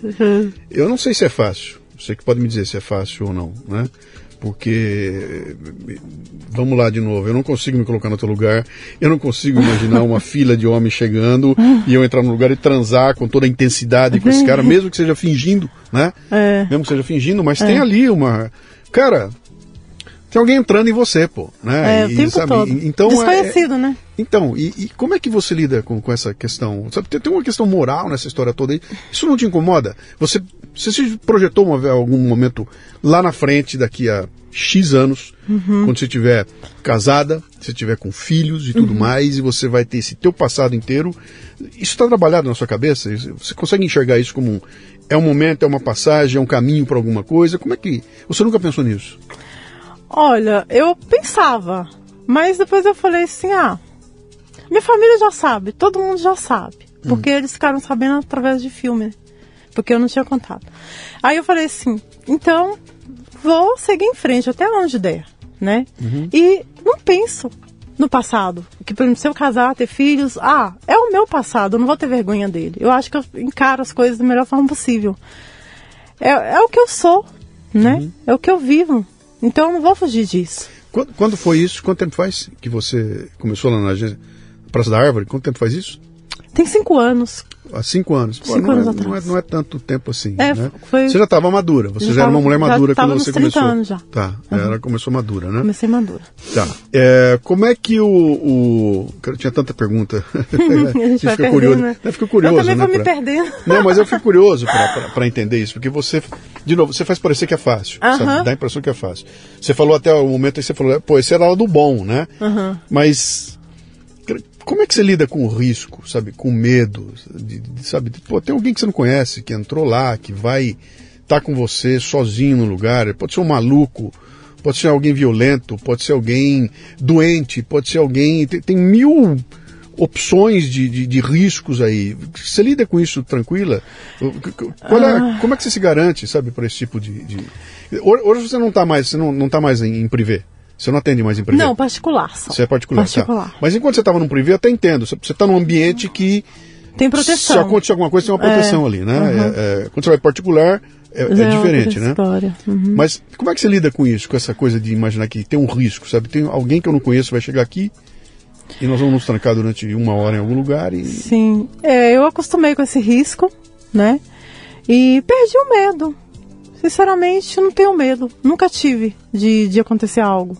Eu não sei se é fácil. Você que pode me dizer se é fácil ou não, né? Porque, vamos lá de novo, eu não consigo me colocar no teu lugar, eu não consigo imaginar uma fila de homens chegando e eu entrar no lugar e transar com toda a intensidade com esse cara, mesmo que seja fingindo, né? É. Mesmo que seja fingindo, mas tem ali uma. Cara, tem alguém entrando em você, pô, né? É, o E, tempo sabe, todo. Então, é- Desconhecido, né? então, e, e como é que você lida com, com essa questão? Sabe, tem, tem uma questão moral nessa história toda aí. Isso não te incomoda? Você, você se projetou uma, algum momento lá na frente, daqui a X anos, Uhum. quando você estiver casada, você estiver com filhos e Uhum. tudo mais, e você vai ter esse teu passado inteiro. Isso está trabalhado na sua cabeça? Você consegue enxergar isso como um, é um momento, é uma passagem, é um caminho para alguma coisa? Como é que. Você nunca pensou nisso? Olha, eu pensava, mas depois eu falei assim, ah, minha família já sabe, todo mundo já sabe, porque eles ficaram sabendo através de filme, porque eu não tinha contado. Aí eu falei assim, então vou seguir em frente até onde der, né? E não penso no passado, que por exemplo, se eu casar, ter filhos, ah, é o meu passado, eu não vou ter vergonha dele. Eu acho que eu encaro as coisas da melhor forma possível. É, é o que eu sou, né? É o que eu vivo. Então eu não vou fugir disso. Quando, quando foi isso? Quanto tempo faz que você começou lá na agência Praça da Árvore? Quanto tempo faz isso? Tem cinco anos. Há cinco anos. Pô, Cinco não, anos é, atrás. não, é, não é tanto tempo assim. É, né? foi- Você já estava madura, você já, Já era uma mulher madura quando você 30 começou. anos já. Tá, ela começou madura, né? Comecei madura. Tá. É, como é que o. o... Cara, tinha tanta pergunta. A gente fica curioso. né? Eu fico curioso, Eu também né? vou me pra- perdendo. Não, mas eu fico curioso para entender isso, porque você, de novo, você faz parecer que é fácil, Aham. sabe? Dá a impressão que é fácil. Você falou até o momento aí, você falou, pô, esse era do bom, né? Mas cara, como é que você lida com o risco, sabe? Com o medo, de, de- sabe? Pô, tem alguém que você não conhece, que entrou lá, que vai estar com você sozinho no lugar, pode ser um maluco, pode ser alguém violento, pode ser alguém doente, pode ser alguém. Tem, tem mil opções de, de, de riscos aí. Você lida com isso tranquila? É- Como é que você se garante, sabe, para esse tipo de. de... Hoje hoje você não está mais, você não, não tá mais em, em privê. Você não atende mais em privê. Não, particular só. Você é particular. tá. Particular. Mas enquanto você estava num privê, eu até entendo. Você está num ambiente que. Tem proteção. Se acontecer alguma coisa, tem uma proteção É, ali, né? É- é- quando você vai particular, é, é diferente, né? História. Uhum. Mas como é que você lida com isso, com essa coisa de imaginar que tem um risco, sabe? Tem alguém que eu não conheço vai chegar aqui. E nós vamos nos trancar durante uma hora em algum lugar e. Sim. É, eu acostumei com esse risco, né? E perdi o medo. Sinceramente, não tenho medo. Nunca tive de, de acontecer algo.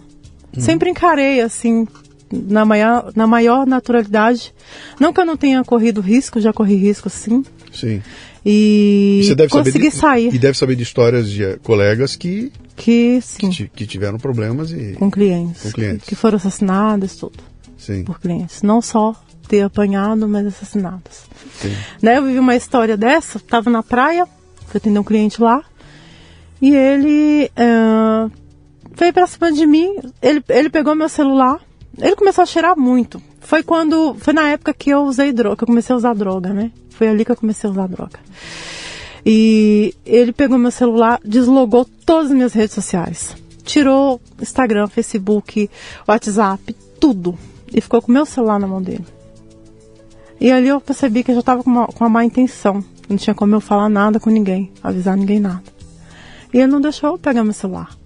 Uhum. Sempre encarei, assim, na maior, na maior naturalidade. Não que eu não tenha corrido risco, já corri risco, sim. Sim. E, e consegui de, sair. E deve saber de histórias de eh, colegas que que sim que, que, tiveram problemas e com clientes, com clientes que, que foram assassinados tudo sim. por clientes, não só ter apanhado, mas assassinados. Sim. Né, eu vivi uma história dessa, estava na praia, fui atender um cliente lá e ele uh, veio pra cima de mim, ele, ele pegou meu celular, ele começou a cheirar muito. Foi quando, foi na época que eu usei droga, que eu comecei a usar droga, né? Foi ali que eu comecei a usar droga. E ele pegou meu celular, deslogou todas as minhas redes sociais. Tirou Instagram, Facebook, WhatsApp, tudo. E ficou com meu celular na mão dele. E ali eu percebi que eu já estava com uma, com uma má intenção. Não tinha como eu falar nada com ninguém, avisar ninguém nada. E ele não deixou eu pegar meu celular.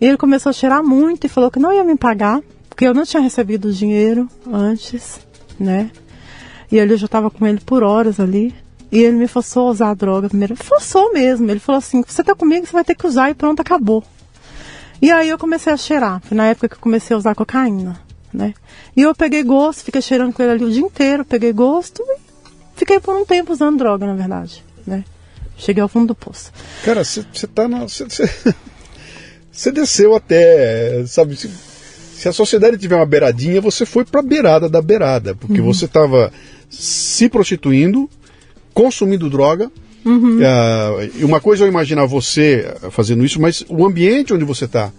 E ele começou a cheirar muito e falou que não ia me pagar, porque eu não tinha recebido o dinheiro antes, né? E ali eu já estava com ele por horas ali. E ele me forçou a usar a droga primeiro. Forçou mesmo. Ele falou assim: você tá comigo, você vai ter que usar e pronto, acabou. E aí eu comecei a cheirar. Foi na época que eu comecei a usar cocaína, né? E eu peguei gosto, fiquei cheirando com ele ali o dia inteiro, peguei gosto e fiquei por um tempo usando droga, na verdade, né? Cheguei ao fundo do poço. Cara, você tá na. Você desceu até, sabe, se, se, a sociedade tiver uma beiradinha, você foi pra beirada da beirada, porque uhum. você estava se prostituindo, consumindo droga. Uhum. Uh, uma coisa é eu imaginar você fazendo isso, mas o ambiente onde você está,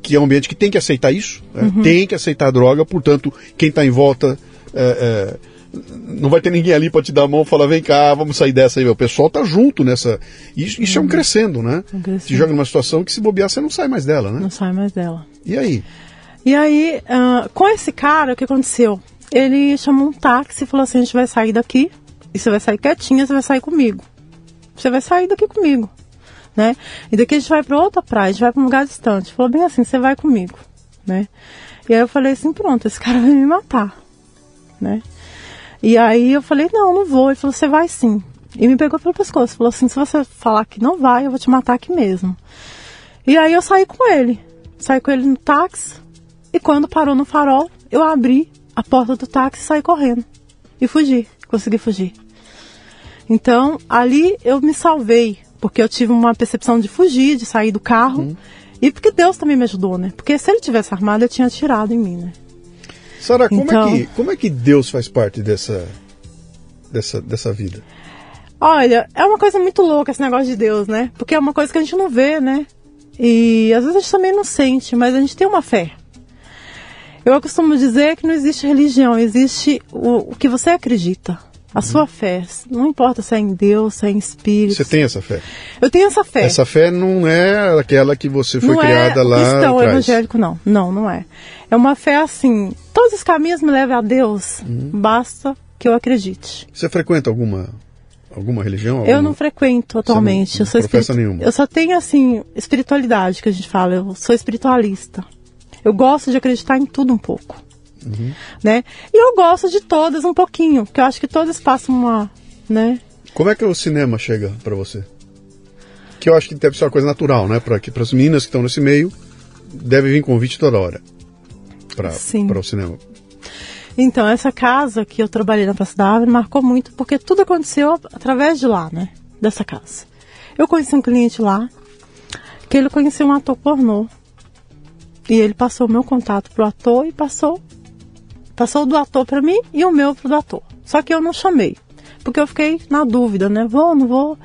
que é um ambiente que tem que aceitar isso, né? uhum. tem que aceitar a droga, portanto, quem está em volta. Uh, uh, não vai ter ninguém ali para te dar a mão e falar, vem cá, vamos sair dessa aí. O pessoal tá junto nessa. Isso, isso é um uhum. crescendo, né? Um crescendo. Te joga numa situação que se bobear, você não sai mais dela, né? Não sai mais dela. E aí? E aí, uh, com esse cara, o que aconteceu? Ele chamou um táxi e falou assim: a gente vai sair daqui, e você vai sair quietinha, você vai sair comigo. Você vai sair daqui comigo. Né? E daqui a gente vai para outra praia, a gente vai para um lugar distante. Falou bem assim, você vai comigo, né? E aí eu falei assim, pronto, esse cara vai me matar, né? E aí eu falei, não, não vou. Ele falou, você vai sim. E me pegou pelo pescoço. Falou assim, se você falar que não vai, eu vou te matar aqui mesmo. E aí eu saí com ele. Saí com ele no táxi. E quando parou no farol, eu abri a porta do táxi e saí correndo. E fugi. Consegui fugir. Então, ali eu me salvei. Porque eu tive uma percepção de fugir, de sair do carro. Uhum. E porque Deus também me ajudou, né? Porque se ele tivesse armado, ele tinha atirado em mim, né? Sara, como, então, é que, como é que Deus faz parte dessa, dessa, dessa vida? Olha, é uma coisa muito louca esse negócio de Deus, né? Porque é uma coisa que a gente não vê, né? E às vezes a gente também não sente, mas a gente tem uma fé. Eu costumo dizer que não existe religião, existe o, o que você acredita. A uhum. sua fé. Não importa se é em Deus, se é em espírito. Você tem essa fé? Eu tenho essa fé. Essa fé não é aquela que você foi não é criada é lá cristão, atrás. evangélico, não. Não, não é. É uma fé assim, todos os caminhos me levam a Deus, uhum. basta que eu acredite. Você frequenta alguma alguma religião? Alguma... Eu não frequento atualmente. Não, não eu sou nenhuma. Eu só tenho assim espiritualidade que a gente fala. Eu sou espiritualista. Eu gosto de acreditar em tudo um pouco. Uhum. Né? E eu gosto de todas um pouquinho, porque eu acho que todas passam uma, né? Como é que o cinema chega para você? Que eu acho que deve ser uma coisa natural, né? Para as meninas que estão nesse meio, deve vir convite toda hora para o cinema. Então, essa casa que eu trabalhei na Praça da Árvore marcou muito porque tudo aconteceu através de lá, né? Dessa casa. Eu conheci um cliente lá que ele conhecia um ator pornô. E ele passou o meu contato pro ator e passou Passou do ator para mim e o meu pro do ator. Só que eu não chamei. Porque eu fiquei na dúvida, né? Vou, não vou.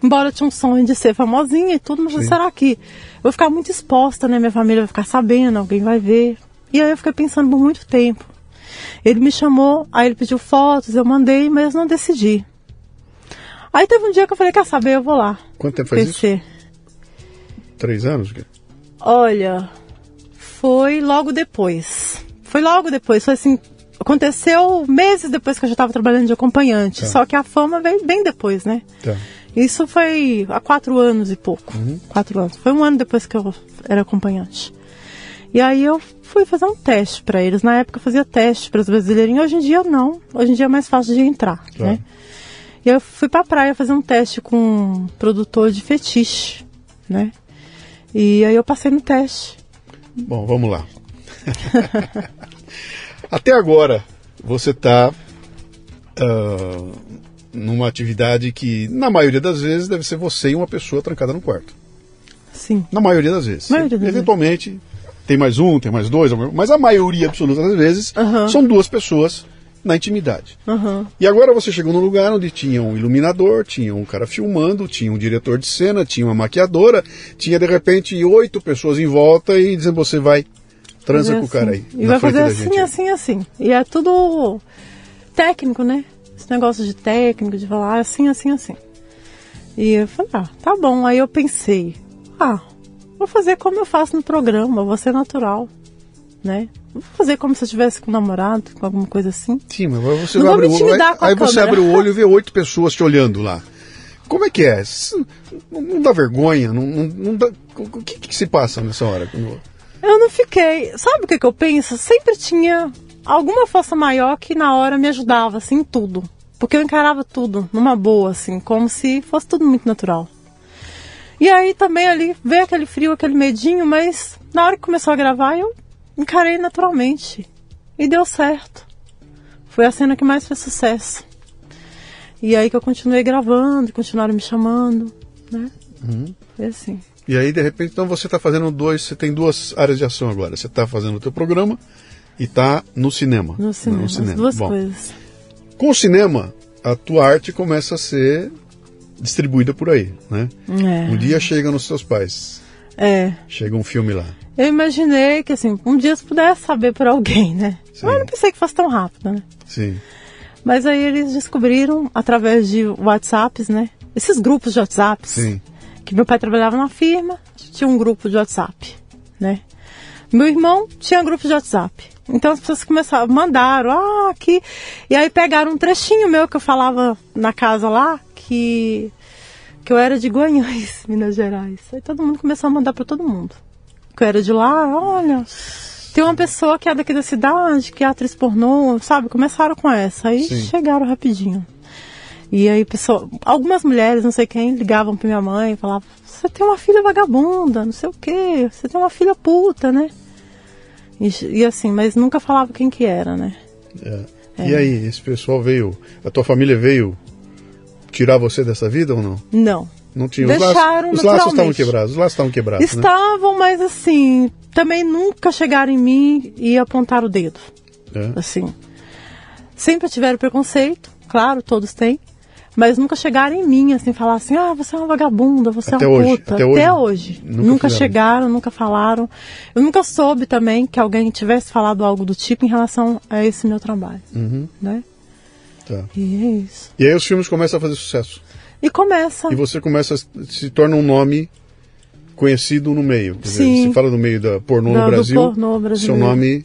Embora eu tinha um sonho de ser famosinha e tudo, mas Sim. será que eu vou ficar muito exposta, né? Minha família vai ficar sabendo, alguém vai ver. E aí eu fiquei pensando por muito tempo. Ele me chamou, aí ele pediu fotos, eu mandei, mas não decidi. Aí teve um dia que eu falei, quer saber, eu vou lá. Quanto tempo faz isso? Três anos? Olha, foi logo depois. Foi logo depois, foi assim, aconteceu meses depois que eu já estava trabalhando de acompanhante. Tá. Só que a fama veio bem depois, né? Tá. Isso foi há quatro anos e pouco. Uhum. Quatro anos. Foi um ano depois que eu era acompanhante. E aí eu fui fazer um teste para eles. Na época eu fazia teste para os brasileirinhos, hoje em dia não. Hoje em dia é mais fácil de entrar, Claro. né? E eu fui pra praia fazer um teste com um produtor de fetiche, né? E aí eu passei no teste. Bom, vamos lá. Até agora, você está numa atividade que, na maioria das vezes, deve ser você e uma pessoa trancada no quarto. Sim. Na maioria das vezes. Maioria das Eventualmente, tem mais um, tem mais dois, mas a maioria absoluta das vezes são duas pessoas na intimidade. E agora você chegou num lugar onde tinha um iluminador, tinha um cara filmando, tinha um diretor de cena, tinha uma maquiadora, tinha de repente oito pessoas em volta e dizendo você vai, transa com o cara aí. assim. E na vai fazer assim, gente. assim, assim. E é tudo técnico, né? Esse negócio de técnico, de falar assim, assim, assim. E eu falei, ah, tá bom. Aí eu pensei, ah, vou fazer como eu faço no programa, vou ser natural, né? Vou fazer como se eu estivesse com um namorado, com alguma coisa assim. Sim, mas aí você Não abre me o olho, aí, aí você abre o olho e vê oito pessoas te olhando lá. Como é que é? Não, não dá vergonha? Não, não, não dá... O que, que se passa nessa hora? Eu não fiquei. Sabe o que, que eu penso? Sempre tinha alguma força maior que na hora me ajudava, assim, em tudo. Porque eu encarava tudo numa boa, assim, como se fosse tudo muito natural. E aí também ali veio aquele frio, aquele medinho, mas na hora que começou a gravar eu encarei naturalmente. E deu certo. Foi a cena que mais fez sucesso. E aí que eu continuei gravando, continuaram me chamando, né? Foi assim. E aí, de repente, então você está fazendo dois, você tem duas áreas de ação agora. Você está fazendo o teu programa e está no cinema. No cinema, No as duas Bom, coisas. Com o cinema, a tua arte começa a ser distribuída por aí, né? É. Um dia chega nos seus pais, É. chega um filme lá. Eu imaginei que assim, um dia se pudesse saber por alguém, né? Sim. Mas eu não pensei que fosse tão rápido, né? Sim. Mas aí eles descobriram através de WhatsApps, né? Esses grupos de WhatsApps. Sim. Que meu pai trabalhava na firma, tinha um grupo de WhatsApp, né? Meu irmão tinha grupo de WhatsApp. Então as pessoas começaram, mandaram, ah, aqui. E aí pegaram um trechinho meu que eu falava na casa lá, que, que eu era de Guanhães, Minas Gerais. Aí todo mundo começou a mandar para todo mundo. Que eu era de lá, olha, tem uma pessoa que é daqui da cidade, que é atriz pornô, sabe? Começaram com essa. Aí Sim. chegaram rapidinho. E aí, pessoa, algumas mulheres, não sei quem, ligavam pra minha mãe e falavam: Você tem uma filha vagabunda, não sei o quê, você tem uma filha puta, né? E, e assim, mas nunca falava quem que era, né? É. E aí, esse pessoal veio, a tua família veio tirar você dessa vida ou não? Não. Não tinha. Deixaram os laços, os laços estavam quebrados, os laços estavam quebrados, né? Estavam, mas assim, também nunca chegaram em mim e apontaram o dedo. É. Assim. Sempre tiveram preconceito, claro, todos têm. Mas nunca chegaram em mim, assim, falar assim, ah, você é uma vagabunda, você Até é uma hoje, puta. até Até hoje. hoje. Nunca Nunca, chegaram, nunca falaram. Eu nunca soube também que alguém tivesse falado algo do tipo em relação a esse meu trabalho. Uhum, Né? tá. E é isso. E aí os filmes começam a fazer sucesso. E começa. E você começa se torna um nome conhecido no meio. Quer dizer, Sim. se fala do meio da pornô Da- no Brasil, pornô seu brasileiro. nome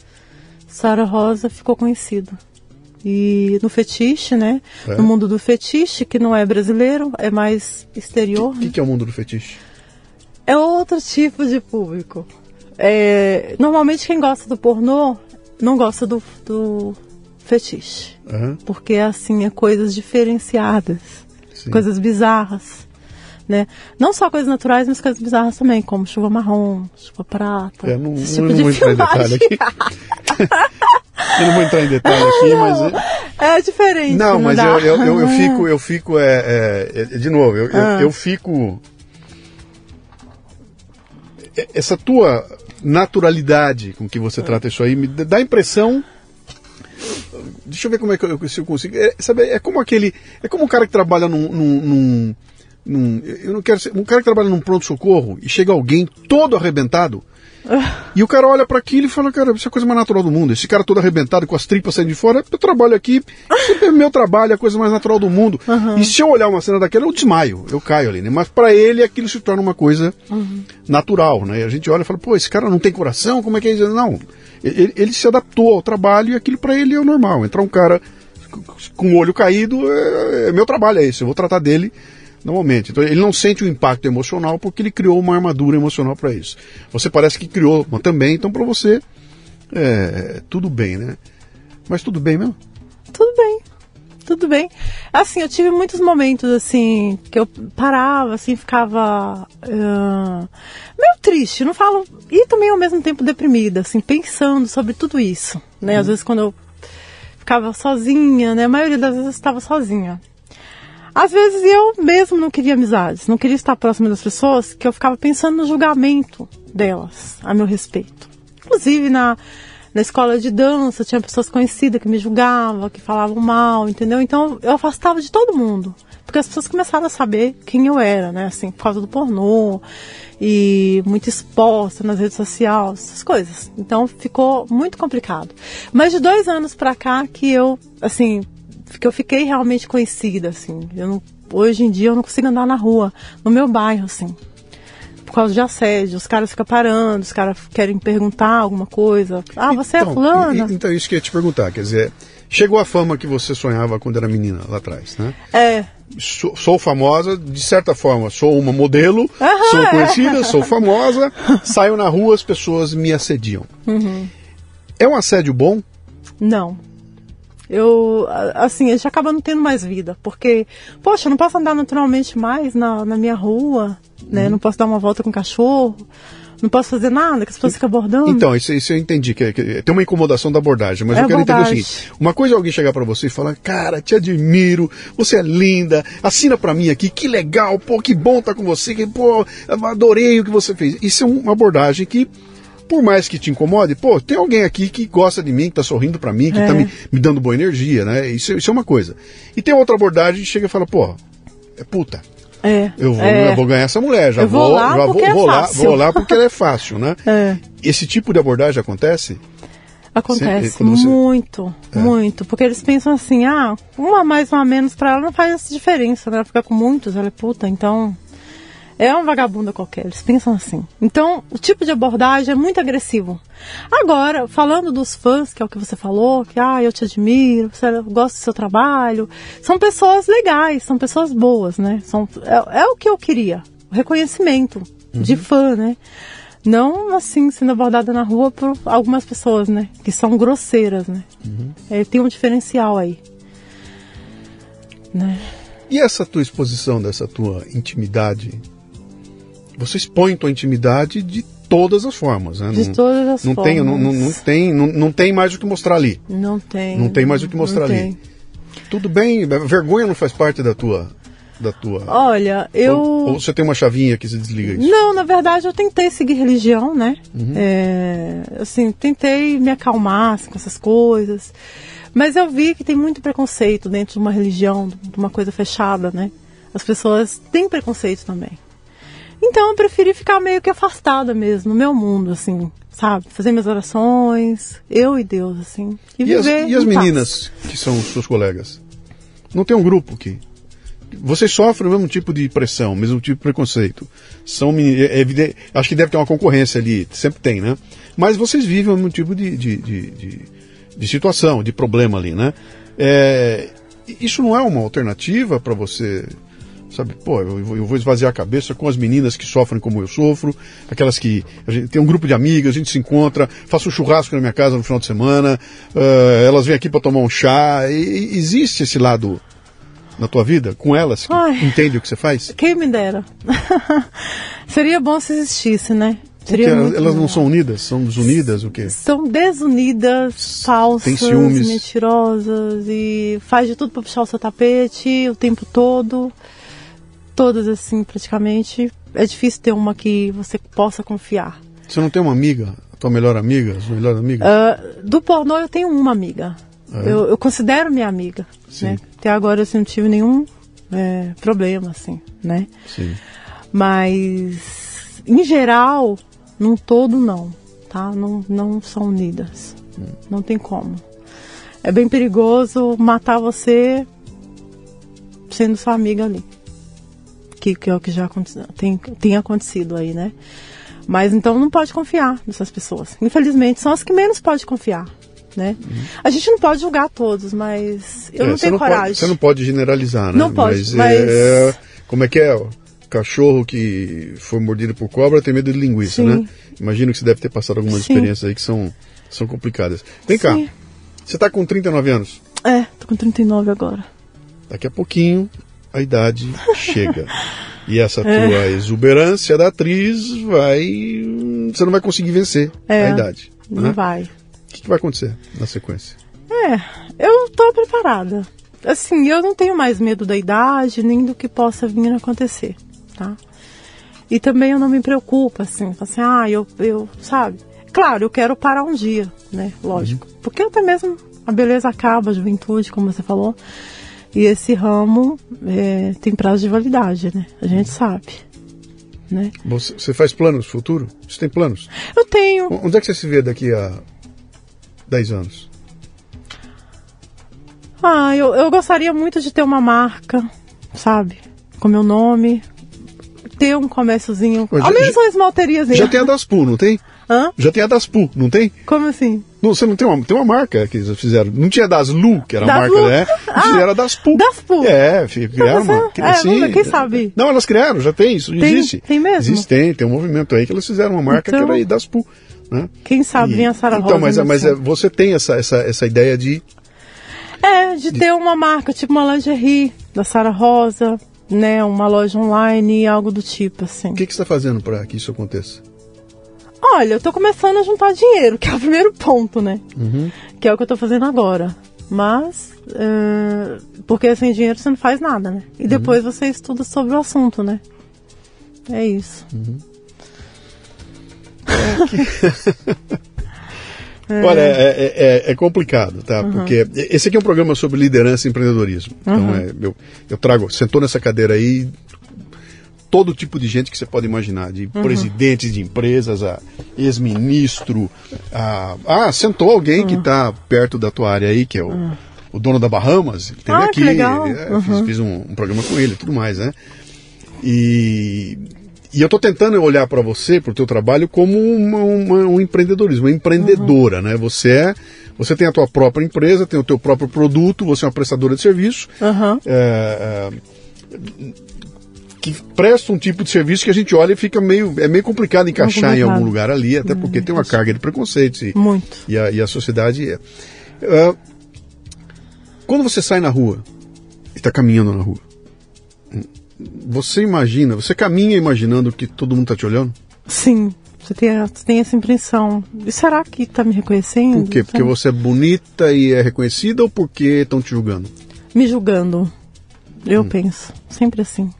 Sara Rosa ficou conhecida. E no fetiche, né? É. No mundo do fetiche, que não é brasileiro, é mais exterior. O que, que é o mundo do fetiche? É outro tipo de público. É, normalmente quem gosta do pornô não gosta do, do fetiche. Aham, Porque assim, é coisas diferenciadas, sim. coisas bizarras. Né? Não só coisas naturais, mas coisas bizarras também, como chuva marrom, chuva prata. É, não, esse tipo não de filmagem. eu não vou entrar em detalhe aqui, mas. é- diferente. Não, mas dá. eu, eu, eu, eu fico, eu fico, é, é, é, de novo, eu, eu, Ah. eu fico. é- Essa tua naturalidade com que você trata isso aí me dá a impressão. Deixa eu ver como é que eu, se eu consigo. É, sabe, é como aquele. É como um cara que trabalha num. num, num- num- eu não quero ser. Um cara que trabalha num pronto-socorro e chega alguém todo arrebentado. E o cara olha para aquilo e fala, cara, isso é a coisa mais natural do mundo. Esse cara todo arrebentado com as tripas saindo de fora, eu trabalho aqui, isso é meu trabalho, é a coisa mais natural do mundo. E se eu olhar uma cena daquela, eu desmaio, eu caio ali, né? Mas para ele aquilo se torna uma coisa natural, né? E a gente olha e fala, pô, esse cara não tem coração, como é que é isso? Não, ele, ele se adaptou ao trabalho e aquilo para ele é o normal. Entrar um cara com o olho caído, é, é meu trabalho é esse, eu vou tratar dele Normalmente. Então ele não sente o impacto emocional porque ele criou uma armadura emocional para isso. Você parece que criou uma também, então para você é tudo bem, né? Mas tudo bem mesmo? Tudo bem. Tudo bem. Assim, eu tive muitos momentos assim que eu parava, assim, ficava uh, meio triste, não falo, e também ao mesmo tempo deprimida, assim, pensando sobre tudo isso, né? Às vezes quando eu ficava sozinha, né? A maioria das vezes eu estava sozinha. Às vezes eu mesmo não queria amizades, não queria estar próximo das pessoas, que eu ficava pensando no julgamento delas a meu respeito. Inclusive na, na escola de dança tinha pessoas conhecidas que me julgavam, que falavam mal, entendeu? Então eu afastava de todo mundo. Porque as pessoas começaram a saber quem eu era, né? Assim, por causa do pornô e muito exposta nas redes sociais, essas coisas. Então ficou muito complicado. Mas de dois anos pra cá que eu, assim, que eu fiquei realmente conhecida, assim. Eu não, hoje em dia eu não consigo andar na rua, no meu bairro, assim. Por causa de assédio, os caras ficam parando, os caras querem perguntar alguma coisa. Ah, você é então, é fulana? Então, isso que eu ia te perguntar, quer dizer, chegou a fama que você sonhava quando era menina lá atrás, né? É. Sou, sou famosa, de certa forma, sou uma modelo, sou é. conhecida, sou famosa, saio na rua, as pessoas me assediam. Uhum. É um assédio bom? Não. Eu, assim, a gente acaba não tendo mais vida, porque, poxa, eu não posso andar naturalmente mais na, na minha rua, né? Uhum. Não posso dar uma volta com o cachorro, não posso fazer nada, que as pessoas ficam abordando. Então, isso, isso eu entendi, que, que tem uma incomodação da abordagem, mas É eu quero entender o abordagem. seguinte: uma coisa é alguém chegar pra você e falar, cara, te admiro, você é linda, assina pra mim aqui, que legal, pô, que bom estar com você, que, pô, adorei o que você fez. Isso é uma abordagem que. Por mais que te incomode, pô, tem alguém aqui que gosta de mim, que tá sorrindo pra mim, que É. tá me, me dando boa energia, né? Isso, isso é uma coisa. E tem outra abordagem que chega e fala, pô, é puta, É. eu vou, é. eu vou ganhar essa mulher, já Eu vou lá já vou, é vou lá, vou lá porque ela é fácil, né? É. Esse tipo de abordagem acontece? Acontece Sempre, você- muito, muito. Porque eles pensam assim, ah, uma mais, uma menos pra ela não faz essa diferença, né? Ela fica com muitos, ela é puta, então. É uma vagabunda qualquer, eles pensam assim. Então, o tipo de abordagem é muito agressivo. Agora, falando dos fãs, que é o que você falou, que ah, eu te admiro, você eu gosto do seu trabalho, são pessoas legais, são pessoas boas, né? São, é, é o que eu queria, o reconhecimento de fã, né? Não assim sendo abordada na rua por algumas pessoas, né? Que são grosseiras, né? É, tem um diferencial aí. Né? E essa tua exposição dessa tua intimidade? Você expõe tua intimidade de todas as formas, né? De não, todas as não formas. Tem, não, não, não tem, não, não tem mais o que mostrar ali. Não tem. Não tem mais o que mostrar ali. tem. Tudo bem, vergonha não faz parte da tua, da tua. Olha, eu. Ou, ou você tem uma chavinha que se desliga isso? Não, na verdade eu tentei seguir religião, né? Uhum. É, assim, tentei me acalmar assim, com essas coisas. Mas eu vi que tem muito preconceito dentro de uma religião, de uma coisa fechada, né? As pessoas têm preconceito também. Então eu preferi ficar meio que afastada mesmo, no meu mundo, assim, sabe? Fazer minhas orações, eu e Deus, assim. E, E as, e as paz. meninas que são suas colegas? Não tem um grupo que. Vocês sofrem o mesmo tipo de pressão, o mesmo tipo de preconceito. São meni- é evidente, acho que deve ter uma concorrência ali, sempre tem, né? Mas vocês vivem o mesmo tipo de, de, de, de- de situação, de problema ali, né? É, isso não é uma alternativa para você, sabe? Pô, eu, vou- eu vou esvaziar a cabeça com as meninas que sofrem como eu sofro, aquelas que a gente tem um grupo de amigas, a gente se encontra, faço um churrasco na minha casa no final de semana, eh, elas vêm aqui para tomar um chá. E, existe esse lado na tua vida com elas que Ai. entende o que você faz? Quem me dera. Seria bom se existisse, né? Porque Seria elas, não são unidas, são desunidas, o quê? São desunidas, falsas, mentirosas e faz de tudo pra puxar o seu tapete o tempo todo. Todas assim, praticamente. É difícil ter uma que você possa confiar. Você não tem uma amiga, a tua melhor amiga, sua melhor amiga? Ah, do pornô eu tenho uma amiga. Ah, é? eu, eu considero minha amiga. Né? Até agora assim, não tive nenhum é, problema, assim, né? Sim. Mas, em geral, num todo, não. Tá? Não, não são unidas. Não tem como. É bem perigoso matar você sendo sua amiga ali. Que, que é o que já tem, tem acontecido aí, né? Mas então não pode confiar nessas pessoas. Infelizmente, são as que menos pode confiar. Né? A gente não pode julgar todos, mas eu É, não tenho pode- coragem. você não pode generalizar, né? Não pode, mas, mas- é, Como é que é? O cachorro que foi mordido por cobra tem medo de linguiça, Sim. né? Imagino que você deve ter passado algumas Sim. experiências aí que são, são complicadas. Vem cá, Sim. você está com 39 anos. É, tô com 39 agora. Daqui a pouquinho a idade chega. E essa É. tua exuberância da atriz vai. Você não vai conseguir vencer É, a idade. Não né? vai. O que, que vai acontecer na sequência? É, eu tô preparada. Assim, eu não tenho mais medo da idade, nem do que possa vir a acontecer, tá? E também eu não me preocupo, assim, assim, ah, eu, eu, sabe? Claro, eu quero parar um dia, né? Lógico. Porque até mesmo a beleza acaba, a juventude, como você falou. E esse ramo é, tem prazo de validade, né? A gente sabe, né? Você, faz planos no futuro? Você tem planos? Eu tenho, Onde é que você se vê daqui a 10 anos? Ah, eu, eu gostaria muito de ter uma marca, sabe? Com meu nome. Ter um comérciozinho. Mas Ao já- menos uma esmalteriazinha. Já tem a Daspu, não tem? Hã? Já tem a Daspu, não tem? Como assim? Não, você não tem uma, tem uma marca que eles fizeram. Não tinha Daslu, que era a Daslu? marca, né? Ah, fizeram a Daspu. Daspu. É, fi- criaram uma. é, ver, quem sabe? Não, elas criaram, já tem, isso Tem- existe. tem mesmo? Existe, tem, tem um movimento aí que elas fizeram uma marca Então- que era aí Daspu. Né? Quem sabe vem a Sara Então, Rosa. mas, no mas céu. é, você tem essa, essa, essa ideia de. É, de ter uma marca, tipo uma lingerie da Sara Rosa, né? Uma loja online, algo do tipo, assim. O que, que você está fazendo para que isso aconteça? Olha, eu tô começando a juntar dinheiro, que é o primeiro ponto, né? Uhum. Que é o que eu tô fazendo agora. Mas, é, porque sem dinheiro você não faz nada, né? E depois você estuda sobre o assunto, né? É isso. Olha, é, é- é- é complicado, tá? Porque esse aqui é um programa sobre liderança e empreendedorismo. Então, é, eu, eu trago, sentou nessa cadeira aí, todo tipo de gente que você pode imaginar, de presidentes de empresas, a ex-ministro, a... Ah, sentou alguém que está perto da tua área aí, que é o, o dono da Bahamas, ele teve Ah, que aqui, legal. é, fiz, fiz um, um programa com ele e tudo mais, né? E, e eu estou tentando olhar para você, para o teu trabalho, como uma, uma- um empreendedorismo, uma empreendedora, né? Você é, você tem a tua própria empresa, tem o teu próprio produto, você é uma prestadora de serviço, Aham. é, é, que presta um tipo de serviço que a gente olha e fica meio, é meio complicado encaixar em algum lugar ali, até porque tem uma carga de preconceito e, Muito. e, a, e a sociedade é. É, quando você sai na rua e está caminhando na rua, você imagina, você caminha imaginando que todo mundo está te olhando? Sim, você tem, você tem essa impressão. E será que tá me reconhecendo? Por quê? Porque você é bonita e é reconhecida ou porque estão te julgando? Me julgando. Eu Hum. penso. Sempre assim.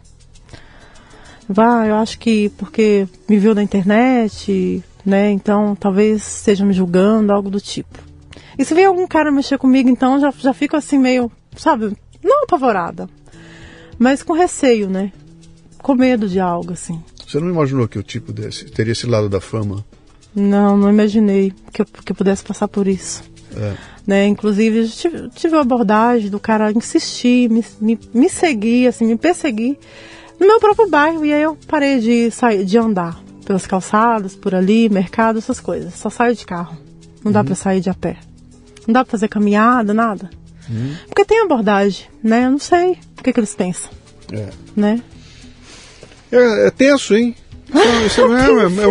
Vá, eu acho que porque me viu na internet, né? Então talvez esteja me julgando, algo do tipo. E se vem algum cara mexer comigo, então já, já fico assim meio, sabe, não apavorada. Mas com receio, né? Com medo de algo, assim. Você não imaginou que o tipo desse teria esse lado da fama? Não, não imaginei que eu, que eu pudesse passar por isso. É. né? Inclusive, tive, tive a abordagem do cara insistir, me, me, me seguir, assim, me perseguir no meu próprio bairro. E aí eu parei de sair, de andar pelas calçadas, por ali, mercado, essas coisas. Só saio de carro. Não dá pra sair de a pé. Não dá pra fazer caminhada, nada. Porque tem abordagem, né? Eu não sei o que, que eles pensam, É. né? É, é tenso, hein? Isso é,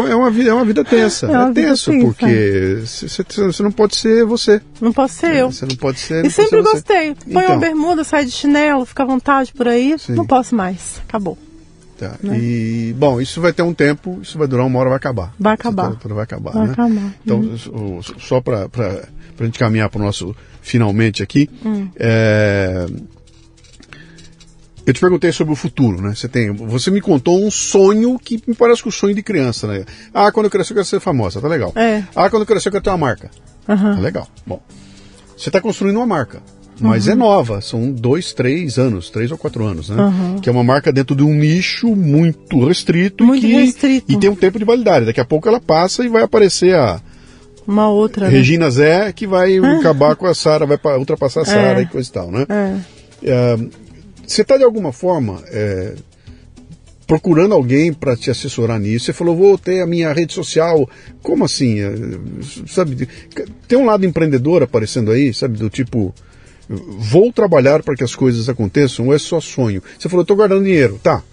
é- é uma vida, é uma vida tensa. É É, uma vida tenso, tensa. porque você não pode ser você. Não posso ser eu. Você não pode ser. E sempre ser você. gostei. Põe Então. uma bermuda, sai de chinelo, fica à vontade por aí. Sim. Não posso mais. Acabou. Tá. E, bom, isso vai ter um tempo, isso vai durar uma hora, vai acabar. Vai acabar. toda vai acabar, Vai né? acabar. Então, Uhum. só para a gente caminhar para o nosso finalmente aqui, Hum. é, eu te perguntei sobre o futuro, né? Você tem, você me contou um sonho que me parece que o sonho de criança, né? Ah, quando eu crescer eu quero ser famosa, tá legal. É. Ah, quando eu crescer eu quero ter uma marca. Aham. Tá legal. Bom, você está construindo uma marca, mas é nova, são dois, três anos, três ou quatro anos, né? Uhum. Que é uma marca dentro de um nicho muito restrito. Muito e que, restrito. E tem um tempo de validade. Daqui a pouco ela passa e vai aparecer a Uma outra. né? Regina Zé, que vai acabar com a Sara, vai pa- ultrapassar a Sara É. e coisa e tal, né? É. É, você está de alguma forma é, procurando alguém para te assessorar nisso? Você falou, vou ter a minha rede social. Como assim? É, sabe? Tem um lado empreendedor aparecendo aí, sabe? Do tipo, vou trabalhar para que as coisas aconteçam ou é só sonho? Você falou, estou guardando dinheiro. Tá,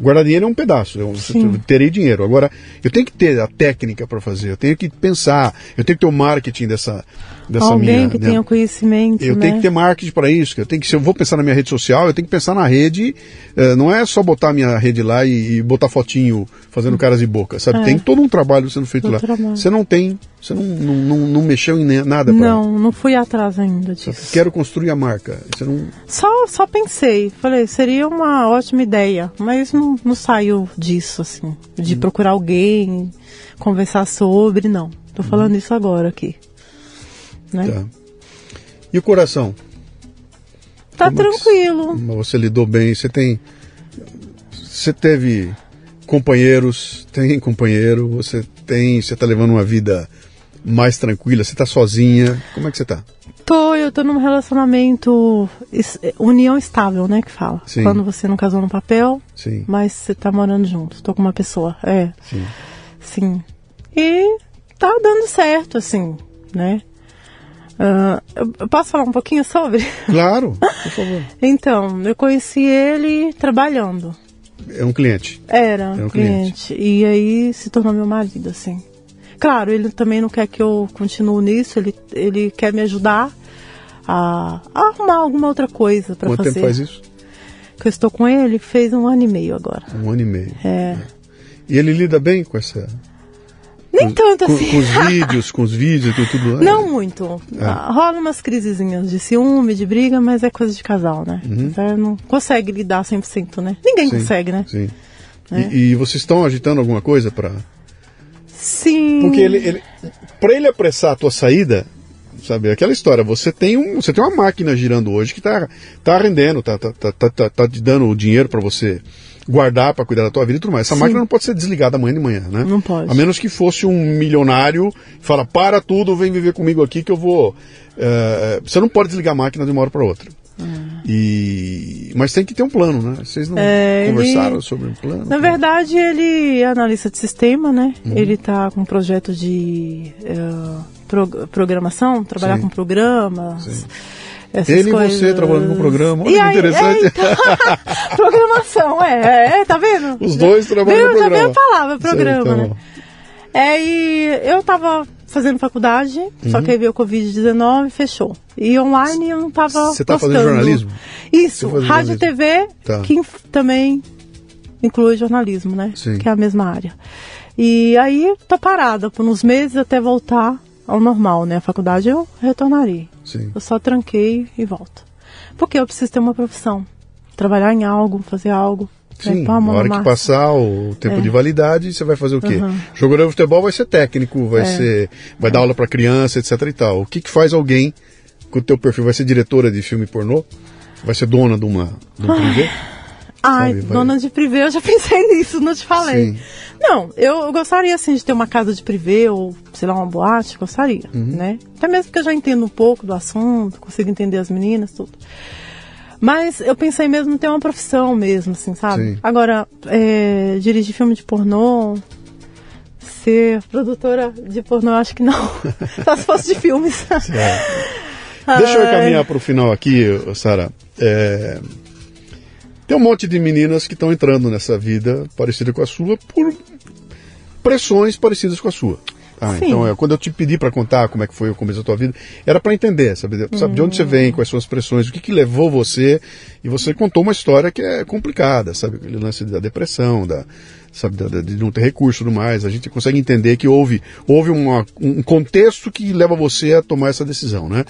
Guardar dinheiro é um pedaço, eu Sim. terei dinheiro. Agora, eu tenho que ter a técnica para fazer, eu tenho que pensar, eu tenho que ter o marketing dessa, dessa Alguém minha. que né? tenha conhecimento. Eu né? tenho que ter marketing para isso. Eu tenho que, se eu vou pensar na minha rede social, eu tenho que pensar na rede. Uh, não é só botar a minha rede lá e, e botar fotinho fazendo hum. caras e boca, sabe? É. Tem todo um trabalho sendo feito todo lá. Trabalho. Você não tem, você não, não, não, não mexeu em nada. Pra... Não, não fui atrás ainda disso. Quero construir a marca. Você não... Só, só pensei, falei, seria uma ótima ideia, mas não, não saiu disso, assim, de uhum. procurar alguém, conversar sobre, não. Tô falando isso agora aqui. Né? Tá. E o coração? Tá Como tranquilo. Você lidou bem, você tem. Você teve companheiros, tem companheiro, você tem. Você tá levando uma vida mais tranquila, você tá sozinha. Como é que você tá? Tô, eu tô num relacionamento. União estável, né? Que fala. Sim. Quando você não casou no papel, Sim. mas você tá morando junto. Tô com uma pessoa. É. Sim. Sim. E tá dando certo, assim, né? Uh, eu posso falar um pouquinho sobre? Claro, por favor. então, eu conheci ele trabalhando. É um cliente? Era, um cliente. cliente. E aí se tornou meu marido, assim. Claro, ele também não quer que eu continue nisso, ele, ele quer me ajudar a, a arrumar alguma outra coisa para fazer. Quanto tempo faz isso? Que eu estou com ele, fez um ano e meio agora. Um ano e meio. É. é. E ele lida bem com essa. Nem com, tanto assim. Com, com, os vídeos, com os vídeos, com tudo. Não muito. É. Rola umas crisezinhas de ciúme, de briga, mas é coisa de casal, né? Uhum. Então, não consegue lidar 100%, né? Ninguém sim, consegue, né? Sim. É. E, e, vocês estão agitando alguma coisa para Sim. Porque ele, ele para ele apressar a tua saída, sabe, aquela história, você tem um, você tem uma máquina girando hoje que tá tá rendendo, tá tá tá tá, tá, tá te dando o dinheiro para você guardar para cuidar da tua vida e tudo mais. Essa Sim. máquina não pode ser desligada amanhã de manhã, né? Não pode. A menos que fosse um milionário, fala, para tudo, vem viver comigo aqui que eu vou. Uh, você não pode desligar a máquina de uma hora para outra. E... Mas tem que ter um plano, né? Vocês não é, conversaram ele... sobre um plano? Na verdade, ele é analista de sistema, né? Uhum. Ele está com um projeto de uh, pro... programação, trabalhar Sim. com programas. Sim. Ele coisas. e você trabalhando no programa, olha e aí, interessante. É, então, programação, é, é, tá vendo? Os dois trabalham no programa. Já veio a palavra, programa, Sei, então. né? É, e eu tava fazendo faculdade, uhum. só que aí veio o Covid-19 fechou. E online eu não estava Você está fazendo jornalismo? Isso, rádio e TV, tá. que também inclui jornalismo, né? Sim. Que é a mesma área. E aí tô parada por uns meses até voltar ao normal, né? A faculdade eu retornarei. Sim. Eu só tranquei e volto. Porque eu preciso ter uma profissão. Trabalhar em algo, fazer algo. Sim, na hora que passar o tempo é. de validade, você vai fazer o quê? Uhum. Jogador de futebol vai ser técnico, vai é. ser, vai é. dar aula para criança, etc e tal. O que que faz alguém com o teu perfil? Vai ser diretora de filme pornô? Vai ser dona de uma de um privê? Ai, Sabe, dona de privê, eu já pensei nisso, não te falei. Sim. Não, eu, gostaria assim de ter uma casa de privê ou, sei lá, uma boate, gostaria, uhum. né? Até mesmo porque eu já entendo um pouco do assunto, consigo entender as meninas, tudo. Mas eu pensei mesmo em ter uma profissão mesmo, assim, sabe? Sim. Agora, é, dirigir filme de pornô, ser produtora de pornô, acho que não. Só se fosse de filmes. Deixa eu caminhar para o final aqui, Sara. É... Tem um monte de meninas que estão entrando nessa vida parecida com a sua por pressões parecidas com a sua. Ah, então é, quando eu te pedi para contar como é que foi o começo da tua vida, era para entender, sabe, sabe de onde você vem, quais são as pressões, o que, que levou você, e você contou uma história que é complicada, sabe, aquele lance da depressão, da, sabe, da, de não ter recurso e tudo mais, a gente consegue entender que houve, houve uma, um contexto que leva você a tomar essa decisão, né?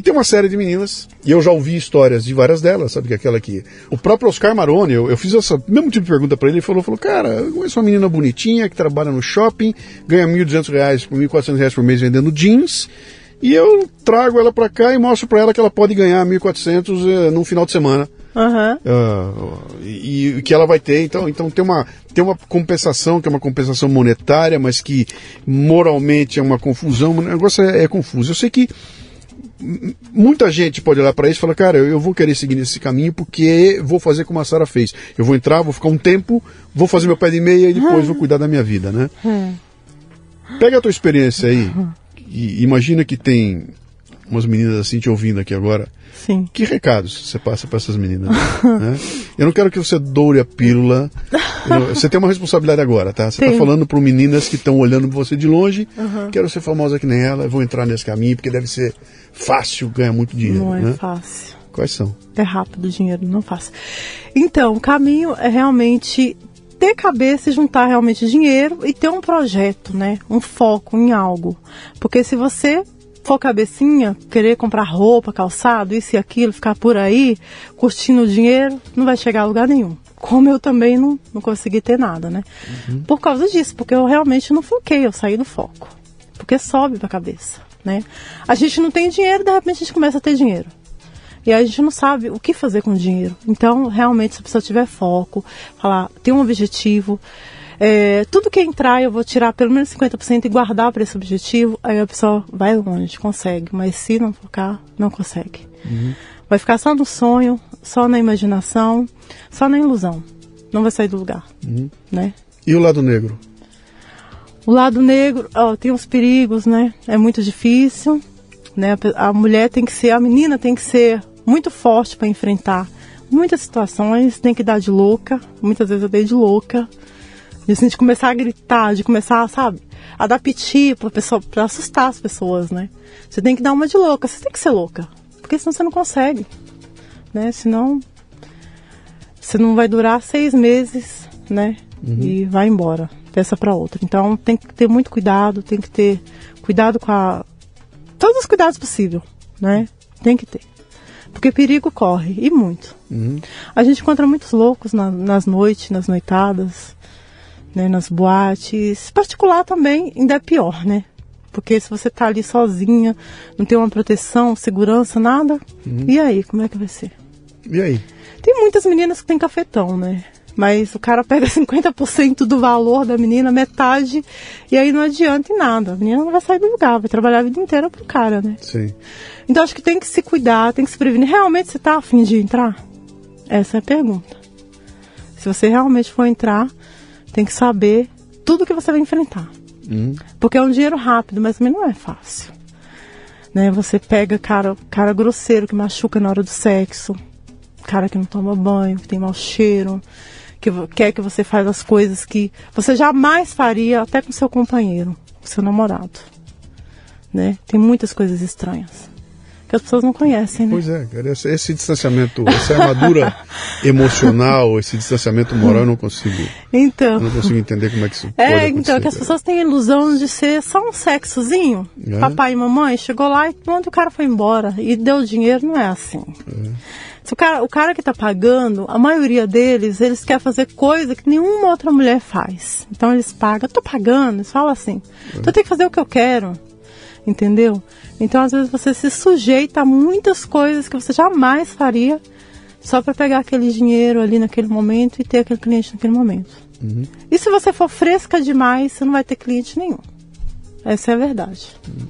E tem uma série de meninas, e eu já ouvi histórias de várias delas, sabe? Que é aquela que. O próprio Oscar Maroni, eu, eu fiz essa mesmo tipo de pergunta para ele, ele falou, falou, cara, eu conheço uma menina bonitinha que trabalha no shopping, ganha R$ 1.200, R$ 1.400 por mês vendendo jeans, e eu trago ela para cá e mostro para ela que ela pode ganhar 1.400 eh, num final de semana. Uhum. Uh, e, e, que ela vai ter, então, então tem, uma, tem uma compensação, que é uma compensação monetária, mas que moralmente é uma confusão, o negócio é, é confuso. Eu sei que muita gente pode olhar para isso e falar, cara, eu vou querer seguir nesse caminho porque vou fazer como a Sara fez. Eu vou entrar, vou ficar um tempo, vou fazer meu pé de meia e depois vou cuidar da minha vida, né? Pega a tua experiência aí e imagina que tem umas meninas assim te ouvindo aqui agora. Sim. Que recados você passa para essas meninas? né? Eu não quero que você doure a pílula. Eu, você tem uma responsabilidade agora, tá? Você está falando para meninas que estão olhando você de longe. Uhum. Quero ser famosa que nem ela, vou entrar nesse caminho porque deve ser fácil ganhar muito dinheiro. Não é né? fácil. Quais são? É rápido o dinheiro, não fácil. Então, o caminho é realmente ter cabeça e juntar realmente dinheiro e ter um projeto, né? Um foco em algo. Porque se você for cabecinha, querer comprar roupa, calçado, isso e aquilo, ficar por aí, curtindo o dinheiro, não vai chegar a lugar nenhum. Como eu também não, não consegui ter nada, né? Uhum. Por causa disso, porque eu realmente não foquei, eu saí do foco. Porque sobe pra cabeça, né? A gente não tem dinheiro, de repente a gente começa a ter dinheiro. E aí a gente não sabe o que fazer com o dinheiro. Então, realmente, se a pessoa tiver foco, falar, tem um objetivo, é, tudo que entrar eu vou tirar pelo menos 50% e guardar para esse objetivo, aí a pessoa vai longe, consegue. Mas se não focar, não consegue. Uhum. Vai ficar só no sonho, só na imaginação, só na ilusão. Não vai sair do lugar. Uhum. Né? E o lado negro? O lado negro, ó, tem os perigos, né? É muito difícil. Né? A mulher tem que ser, a menina tem que ser muito forte para enfrentar muitas situações, tem que dar de louca. Muitas vezes eu dei de louca. De assim, de começar a gritar, de começar, sabe, a dar piti pra, pessoa, pra assustar as pessoas, né? Você tem que dar uma de louca, você tem que ser louca. Porque senão você não consegue. Né? Senão você não vai durar seis meses, né? Uhum. E vai embora, dessa para outra. Então tem que ter muito cuidado, tem que ter cuidado com a. Todos os cuidados possíveis, né? Tem que ter. Porque perigo corre, e muito. Uhum. A gente encontra muitos loucos na, nas noites, nas noitadas né, nas boates. Particular também ainda é pior, né? Porque se você tá ali sozinha, não tem uma proteção, segurança, nada, uhum. e aí, como é que vai ser? E aí? Tem muitas meninas que têm cafetão, né? Mas o cara pega 50% do valor da menina, metade, e aí não adianta em nada. A menina não vai sair do lugar, vai trabalhar a vida inteira pro cara, né? Sim. Então acho que tem que se cuidar, tem que se prevenir. Realmente você tá afim de entrar? Essa é a pergunta. Se você realmente for entrar, tem que saber tudo que você vai enfrentar. Hum. Porque é um dinheiro rápido, mas também não é fácil. Né? Você pega cara, cara grosseiro que machuca na hora do sexo, cara que não toma banho, que tem mau cheiro, que quer que você faça as coisas que você jamais faria até com seu companheiro, com seu namorado. Né? Tem muitas coisas estranhas que as pessoas não conhecem, né? Pois é, cara, esse, esse distanciamento, essa armadura emocional, esse distanciamento moral, eu não consigo. Então. Eu não consigo entender como é que isso É, pode então, que as pessoas têm a ilusão de ser só um sexozinho. É. Papai e mamãe chegou lá e quando o cara foi embora e deu dinheiro, não é assim. É. Se o cara, o cara que está pagando, a maioria deles, eles querem fazer coisa que nenhuma outra mulher faz. Então eles pagam, eu tô pagando, eles falam assim, é. então eu tenho que fazer o que eu quero. Entendeu? Então, às vezes, você se sujeita a muitas coisas que você jamais faria só para pegar aquele dinheiro ali naquele momento e ter aquele cliente naquele momento. Uhum. E se você for fresca demais, você não vai ter cliente nenhum. Essa é a verdade. Uhum.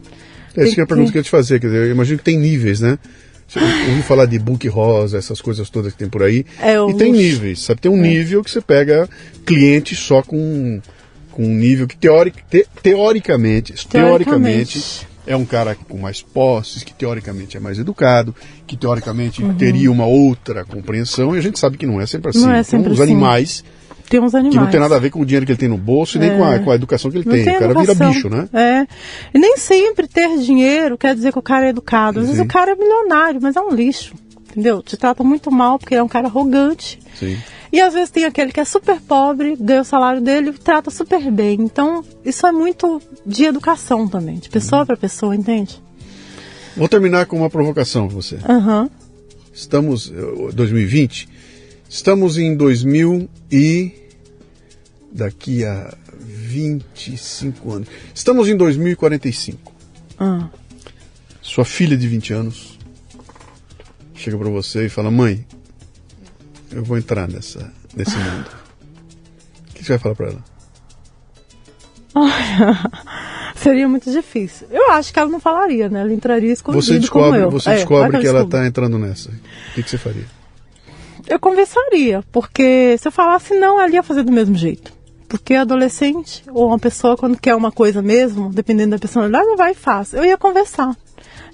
É isso que é a pergunta que eu ia te fazer. Quer dizer, eu imagino que tem níveis, né? Você ouviu falar de book rosa, essas coisas todas que tem por aí. É, e tem níveis, sabe? Tem um é. nível que você pega cliente só com, com um nível que teoric, te, teoricamente, teoricamente, teoricamente é um cara com mais posses, que teoricamente é mais educado, que teoricamente uhum. teria uma outra compreensão, e a gente sabe que não é sempre assim. Não é sempre então, os assim. animais tem uns animais. Que não tem nada a ver com o dinheiro que ele tem no bolso e nem com, a, é. com a educação que ele tem. tem. O cara educação. vira bicho, né? É. E nem sempre ter dinheiro quer dizer que o cara é educado. Às Sim. vezes o cara é milionário, mas é um lixo. Entendeu? Te trata muito mal porque ele é um cara arrogante. Sim. E às vezes tem aquele que é super pobre, ganha o salário dele e trata super bem. Então, isso é muito de educação também, de pessoa uhum. para pessoa, entende? Vou terminar com uma provocação para você. Uhum. Estamos, 2020, eh, estamos em 2000 e daqui a 25 anos. Estamos em 2045. Uhum. Sua filha de 20 anos chega para você e fala: Mãe, eu vou entrar nessa, nesse mundo. O que você vai falar para ela? seria muito difícil. Eu acho que ela não falaria, né? Ela entraria escondida você descobre, como eu. Você é, descobre que ela está entrando nessa. O que, que você faria? Eu conversaria, porque se eu falasse não, ela ia fazer do mesmo jeito. Porque adolescente ou uma pessoa quando quer uma coisa mesmo, dependendo da personalidade, vai e faz. Eu ia conversar.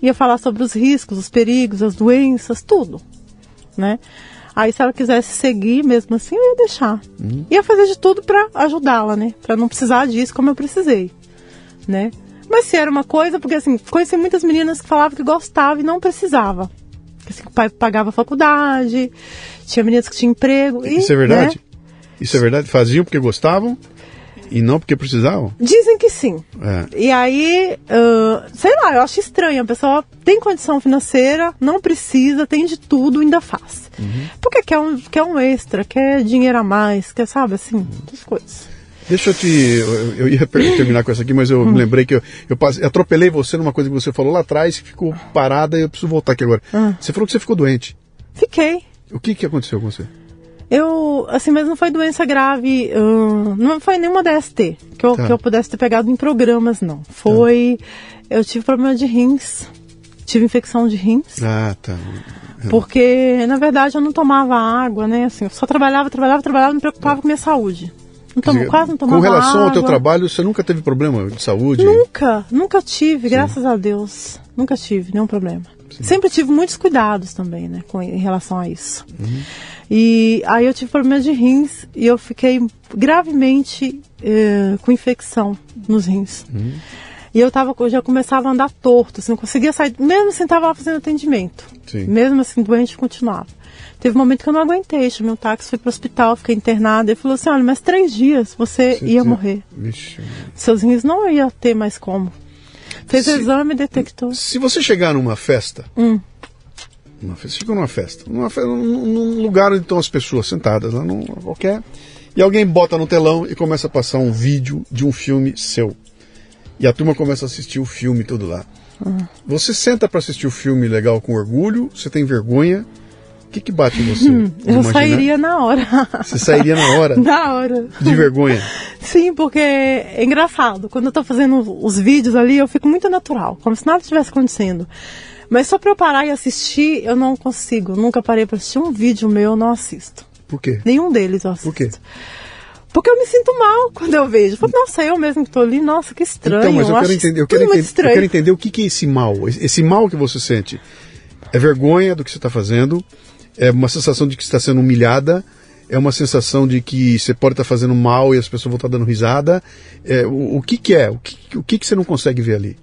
ia falar sobre os riscos, os perigos, as doenças, tudo, né? Aí se ela quisesse seguir mesmo assim, eu ia deixar. Uhum. Ia fazer de tudo para ajudá-la, né? Para não precisar disso como eu precisei, né? Mas se era uma coisa, porque assim, conheci muitas meninas que falavam que gostavam e não precisava. Assim, o pai pagava a faculdade, tinha meninas que tinham emprego. Isso e, é verdade? Né? Isso é verdade? Faziam porque gostavam? E não porque precisavam? Dizem que sim. É. E aí, uh, sei lá, eu acho estranho. A pessoa tem condição financeira, não precisa, tem de tudo, ainda faz. Uhum. Porque quer um, quer um extra, quer dinheiro a mais, quer, sabe, assim, as coisas. Deixa eu te. Eu, eu ia terminar com essa aqui, mas eu me hum. lembrei que eu, eu, passei, eu, atropelei você numa coisa que você falou lá atrás, que ficou parada e eu preciso voltar aqui agora. Hum. Você falou que você ficou doente. Fiquei. O que, que aconteceu com você? Eu, assim, mas não foi doença grave, uh, não foi nenhuma DST, que eu, tá. que eu pudesse ter pegado em programas, não. Foi, tá. eu tive problema de rins, tive infecção de rins. Ah, tá. Porque, na verdade, eu não tomava água, né, assim, eu só trabalhava, trabalhava, trabalhava, não me preocupava com minha saúde. Não tomo, dizer, quase não tomava Com relação água. ao teu trabalho, você nunca teve problema de saúde? Nunca, nunca tive, Sim. graças a Deus. Nunca tive nenhum problema. Sim. Sempre tive muitos cuidados também, né, com, em relação a isso. Uhum. E aí eu tive problemas de rins e eu fiquei gravemente eh, com infecção nos rins. Uhum. E eu tava, eu já começava a andar torto, assim, não conseguia sair, mesmo assim estava lá fazendo atendimento. Sim. Mesmo assim, doente, continuava. Teve um momento que eu não aguentei, chamei um táxi, fui para o hospital, fiquei internada. Ele falou assim: olha, mas três dias você ia morrer. Vixe. Seus rins não ia ter mais como. Fez se, exame e detectou. Se você chegar numa festa, hum. Uma festa. Fica numa festa. Numa festa num, num, lugar onde estão as pessoas sentadas, lá num, qualquer. E alguém bota no telão e começa a passar um vídeo de um filme seu. E a turma começa a assistir o filme todo lá. Uhum. Você senta para assistir o filme legal com orgulho? Você tem vergonha? Que, que bate em você? Hum, eu sairia na hora. Você sairia na hora? na hora. De vergonha? Sim, porque é engraçado. Quando eu tô fazendo os vídeos ali, eu fico muito natural, como se nada estivesse acontecendo. Mas só para eu parar e assistir, eu não consigo. Nunca parei para assistir um vídeo meu, eu não assisto. Por quê? Nenhum deles eu assisto. Por quê? Porque eu me sinto mal quando eu vejo. Eu falo, nossa, eu mesmo que estou ali, nossa, que estranho. Então, mas eu, eu quero entender, eu quero, entender, eu quero entender o que, que é esse mal. Esse mal que você sente. É vergonha do que você está fazendo? É uma sensação de que está sendo humilhada? é uma sensação de que você pode estar fazendo mal e as pessoas vão estar dando risada. É, o, o, que, que é? O, que, o que, que você não consegue ver ali?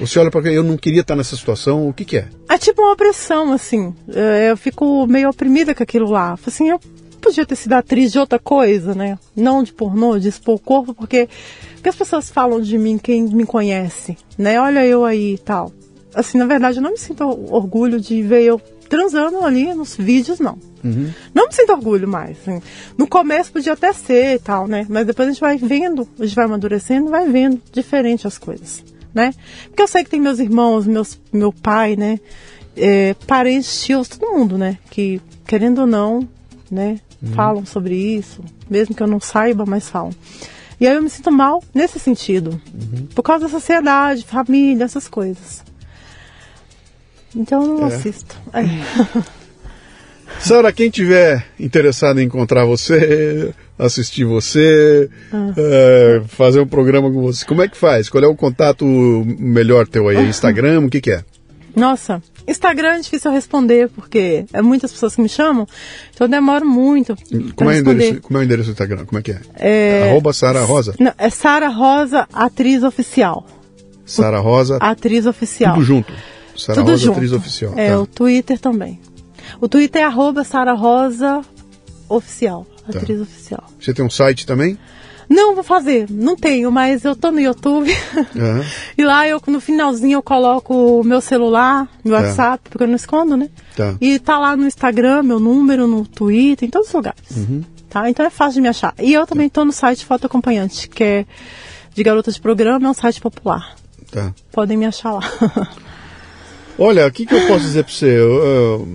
Você olha para eu não queria estar nessa situação, o que, que é? É tipo uma opressão, assim. É, eu fico meio oprimida com aquilo lá. Assim, eu podia ter sido atriz de outra coisa, né? Não de pornô, de expor o corpo, porque, porque as pessoas falam de mim, quem me conhece, né? Olha eu aí e tal. Assim, na verdade, eu não me sinto orgulho de ver eu transando ali nos vídeos, não. Uhum. Não me sinto orgulho mais. Assim. No começo podia até ser e tal, né? Mas depois a gente vai vendo, a gente vai amadurecendo, vai vendo diferente as coisas, né? Porque eu sei que tem meus irmãos, meus, meu pai, né? É, parentes, tios, todo mundo, né? Que, querendo ou não, né? Uhum. Falam sobre isso, mesmo que eu não saiba, mas falam. E aí eu me sinto mal nesse sentido. Uhum. Por causa da sociedade, família, essas coisas. Então eu não é. assisto. É. Sara, quem tiver interessado em encontrar você, assistir você, ah. é, fazer um programa com você, como é que faz? Qual é o contato melhor teu aí? Instagram? O que, que é? Nossa, Instagram é difícil responder, porque é muitas pessoas que me chamam, então eu demoro muito. Como é, endereço, como é o endereço do Instagram? Como é que é? é Arroba Sara Rosa? Não, é Sara Rosa, atriz oficial. Sara Rosa. Atriz oficial. Tudo junto. Sara Rosa, junto. atriz oficial. É, tá. o Twitter também. O Twitter é arroba Sara Rosa Oficial, tá. atriz oficial. Você tem um site também? Não, vou fazer. Não tenho, mas eu tô no YouTube. Uhum. e lá eu no finalzinho eu coloco o meu celular, meu tá. WhatsApp, porque eu não escondo, né? Tá. E tá lá no Instagram, meu número, no Twitter, em todos os lugares. Uhum. Tá? Então é fácil de me achar. E eu também tô no site Foto Acompanhante, que é de garotas de programa, é um site popular. Tá. Podem me achar lá. Olha, o que, que eu posso dizer para você? Eu, eu,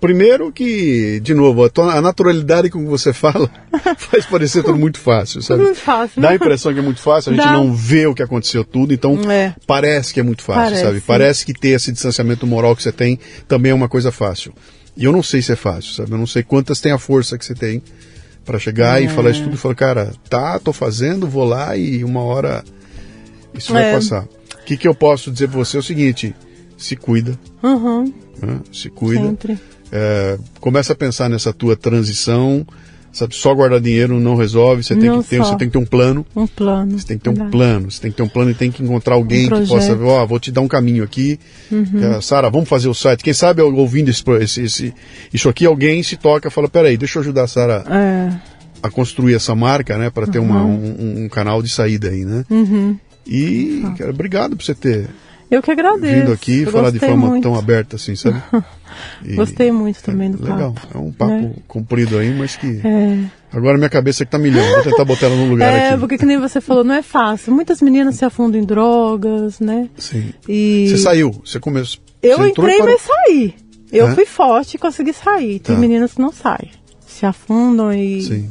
primeiro que, de novo, a, naturalidade com que você fala faz parecer tudo muito fácil, sabe? Muito fácil. Dá a impressão que é muito fácil, a gente Dá. não vê o que aconteceu tudo, então é. parece que é muito fácil, parece. sabe? Parece que ter esse distanciamento moral que você tem também é uma coisa fácil. E eu não sei se é fácil, sabe? Eu não sei quantas tem a força que você tem para chegar é. e falar isso tudo e falar, cara, tá, tô fazendo, vou lá e uma hora isso vai é. passar. O que, que eu posso dizer para você é o seguinte se cuida. Uhum. Né? Se cuida. É, começa a pensar nessa tua transição. Sabe, só guardar dinheiro não resolve. Você tem, Não que ter, só. você tem que ter um plano. Um plano. Você tem que ter um Verdade. plano. Você tem que ter um plano e tem que encontrar alguém Um que possa. Uhum. Ó, vou te dar um caminho aqui. É, Sara, vamos fazer o site. Quem sabe ouvindo esse, esse, esse- isso aqui, alguém se toca e fala: peraí, deixa eu ajudar a Sara É. a construir essa marca, né? Para ter uma, um, um canal de saída aí, né? Uhum. E, cara, obrigado por você ter Eu que agradeço. vindo aqui e falar de forma muito. tão aberta assim, sabe? E- Gostei muito também do Legal, papo. é um papo né? comprido aí, mas que. É. Agora minha cabeça que tá milhão. Vou tentar botar ela no lugar É, aqui. porque que nem você falou, não é fácil. Muitas meninas se afundam em drogas, né? Sim. E Você saiu, você começou. eu você entrei, parou. mas saí. Eu É? fui forte e consegui sair. Tem Tá. meninas que não saem. Se afundam e, Sim,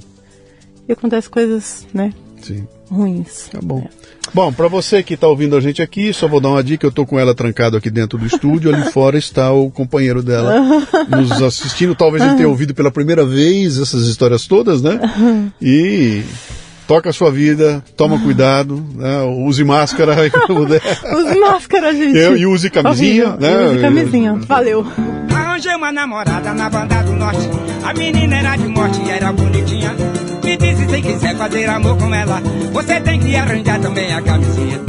e acontecem coisas, né, sim. Ruins. Tá bom. Bom, pra você que tá ouvindo a gente aqui, só vou dar uma dica, eu tô com ela trancado aqui dentro do estúdio, ali fora está o companheiro dela nos assistindo, talvez ele tenha ouvido pela primeira vez essas histórias todas, né? E toca a sua vida, toma cuidado, né? use máscara. Use máscara, gente. Eu- e use camisinha, Horrível. né? E use camisinha. Valeu. Arranjei uma namorada na banda do norte. A menina era de morte e era bonitinha. Me disse se quiser fazer amor com ela, você tem que arranjar também a camisinha.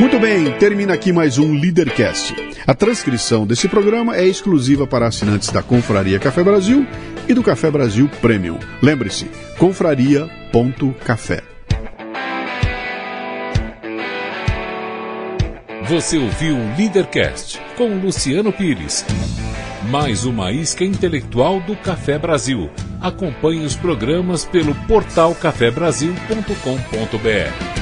Muito bem, termina aqui mais um Leadercast. A transcrição desse programa é exclusiva para assinantes da Confraria Café Brasil e do Café Brasil Premium. Lembre-se, confraria.café. Você ouviu o Leadercast com Luciano Pires. Mais uma isca intelectual do Café Brasil. Acompanhe os programas pelo portal cafebrasil.com.br.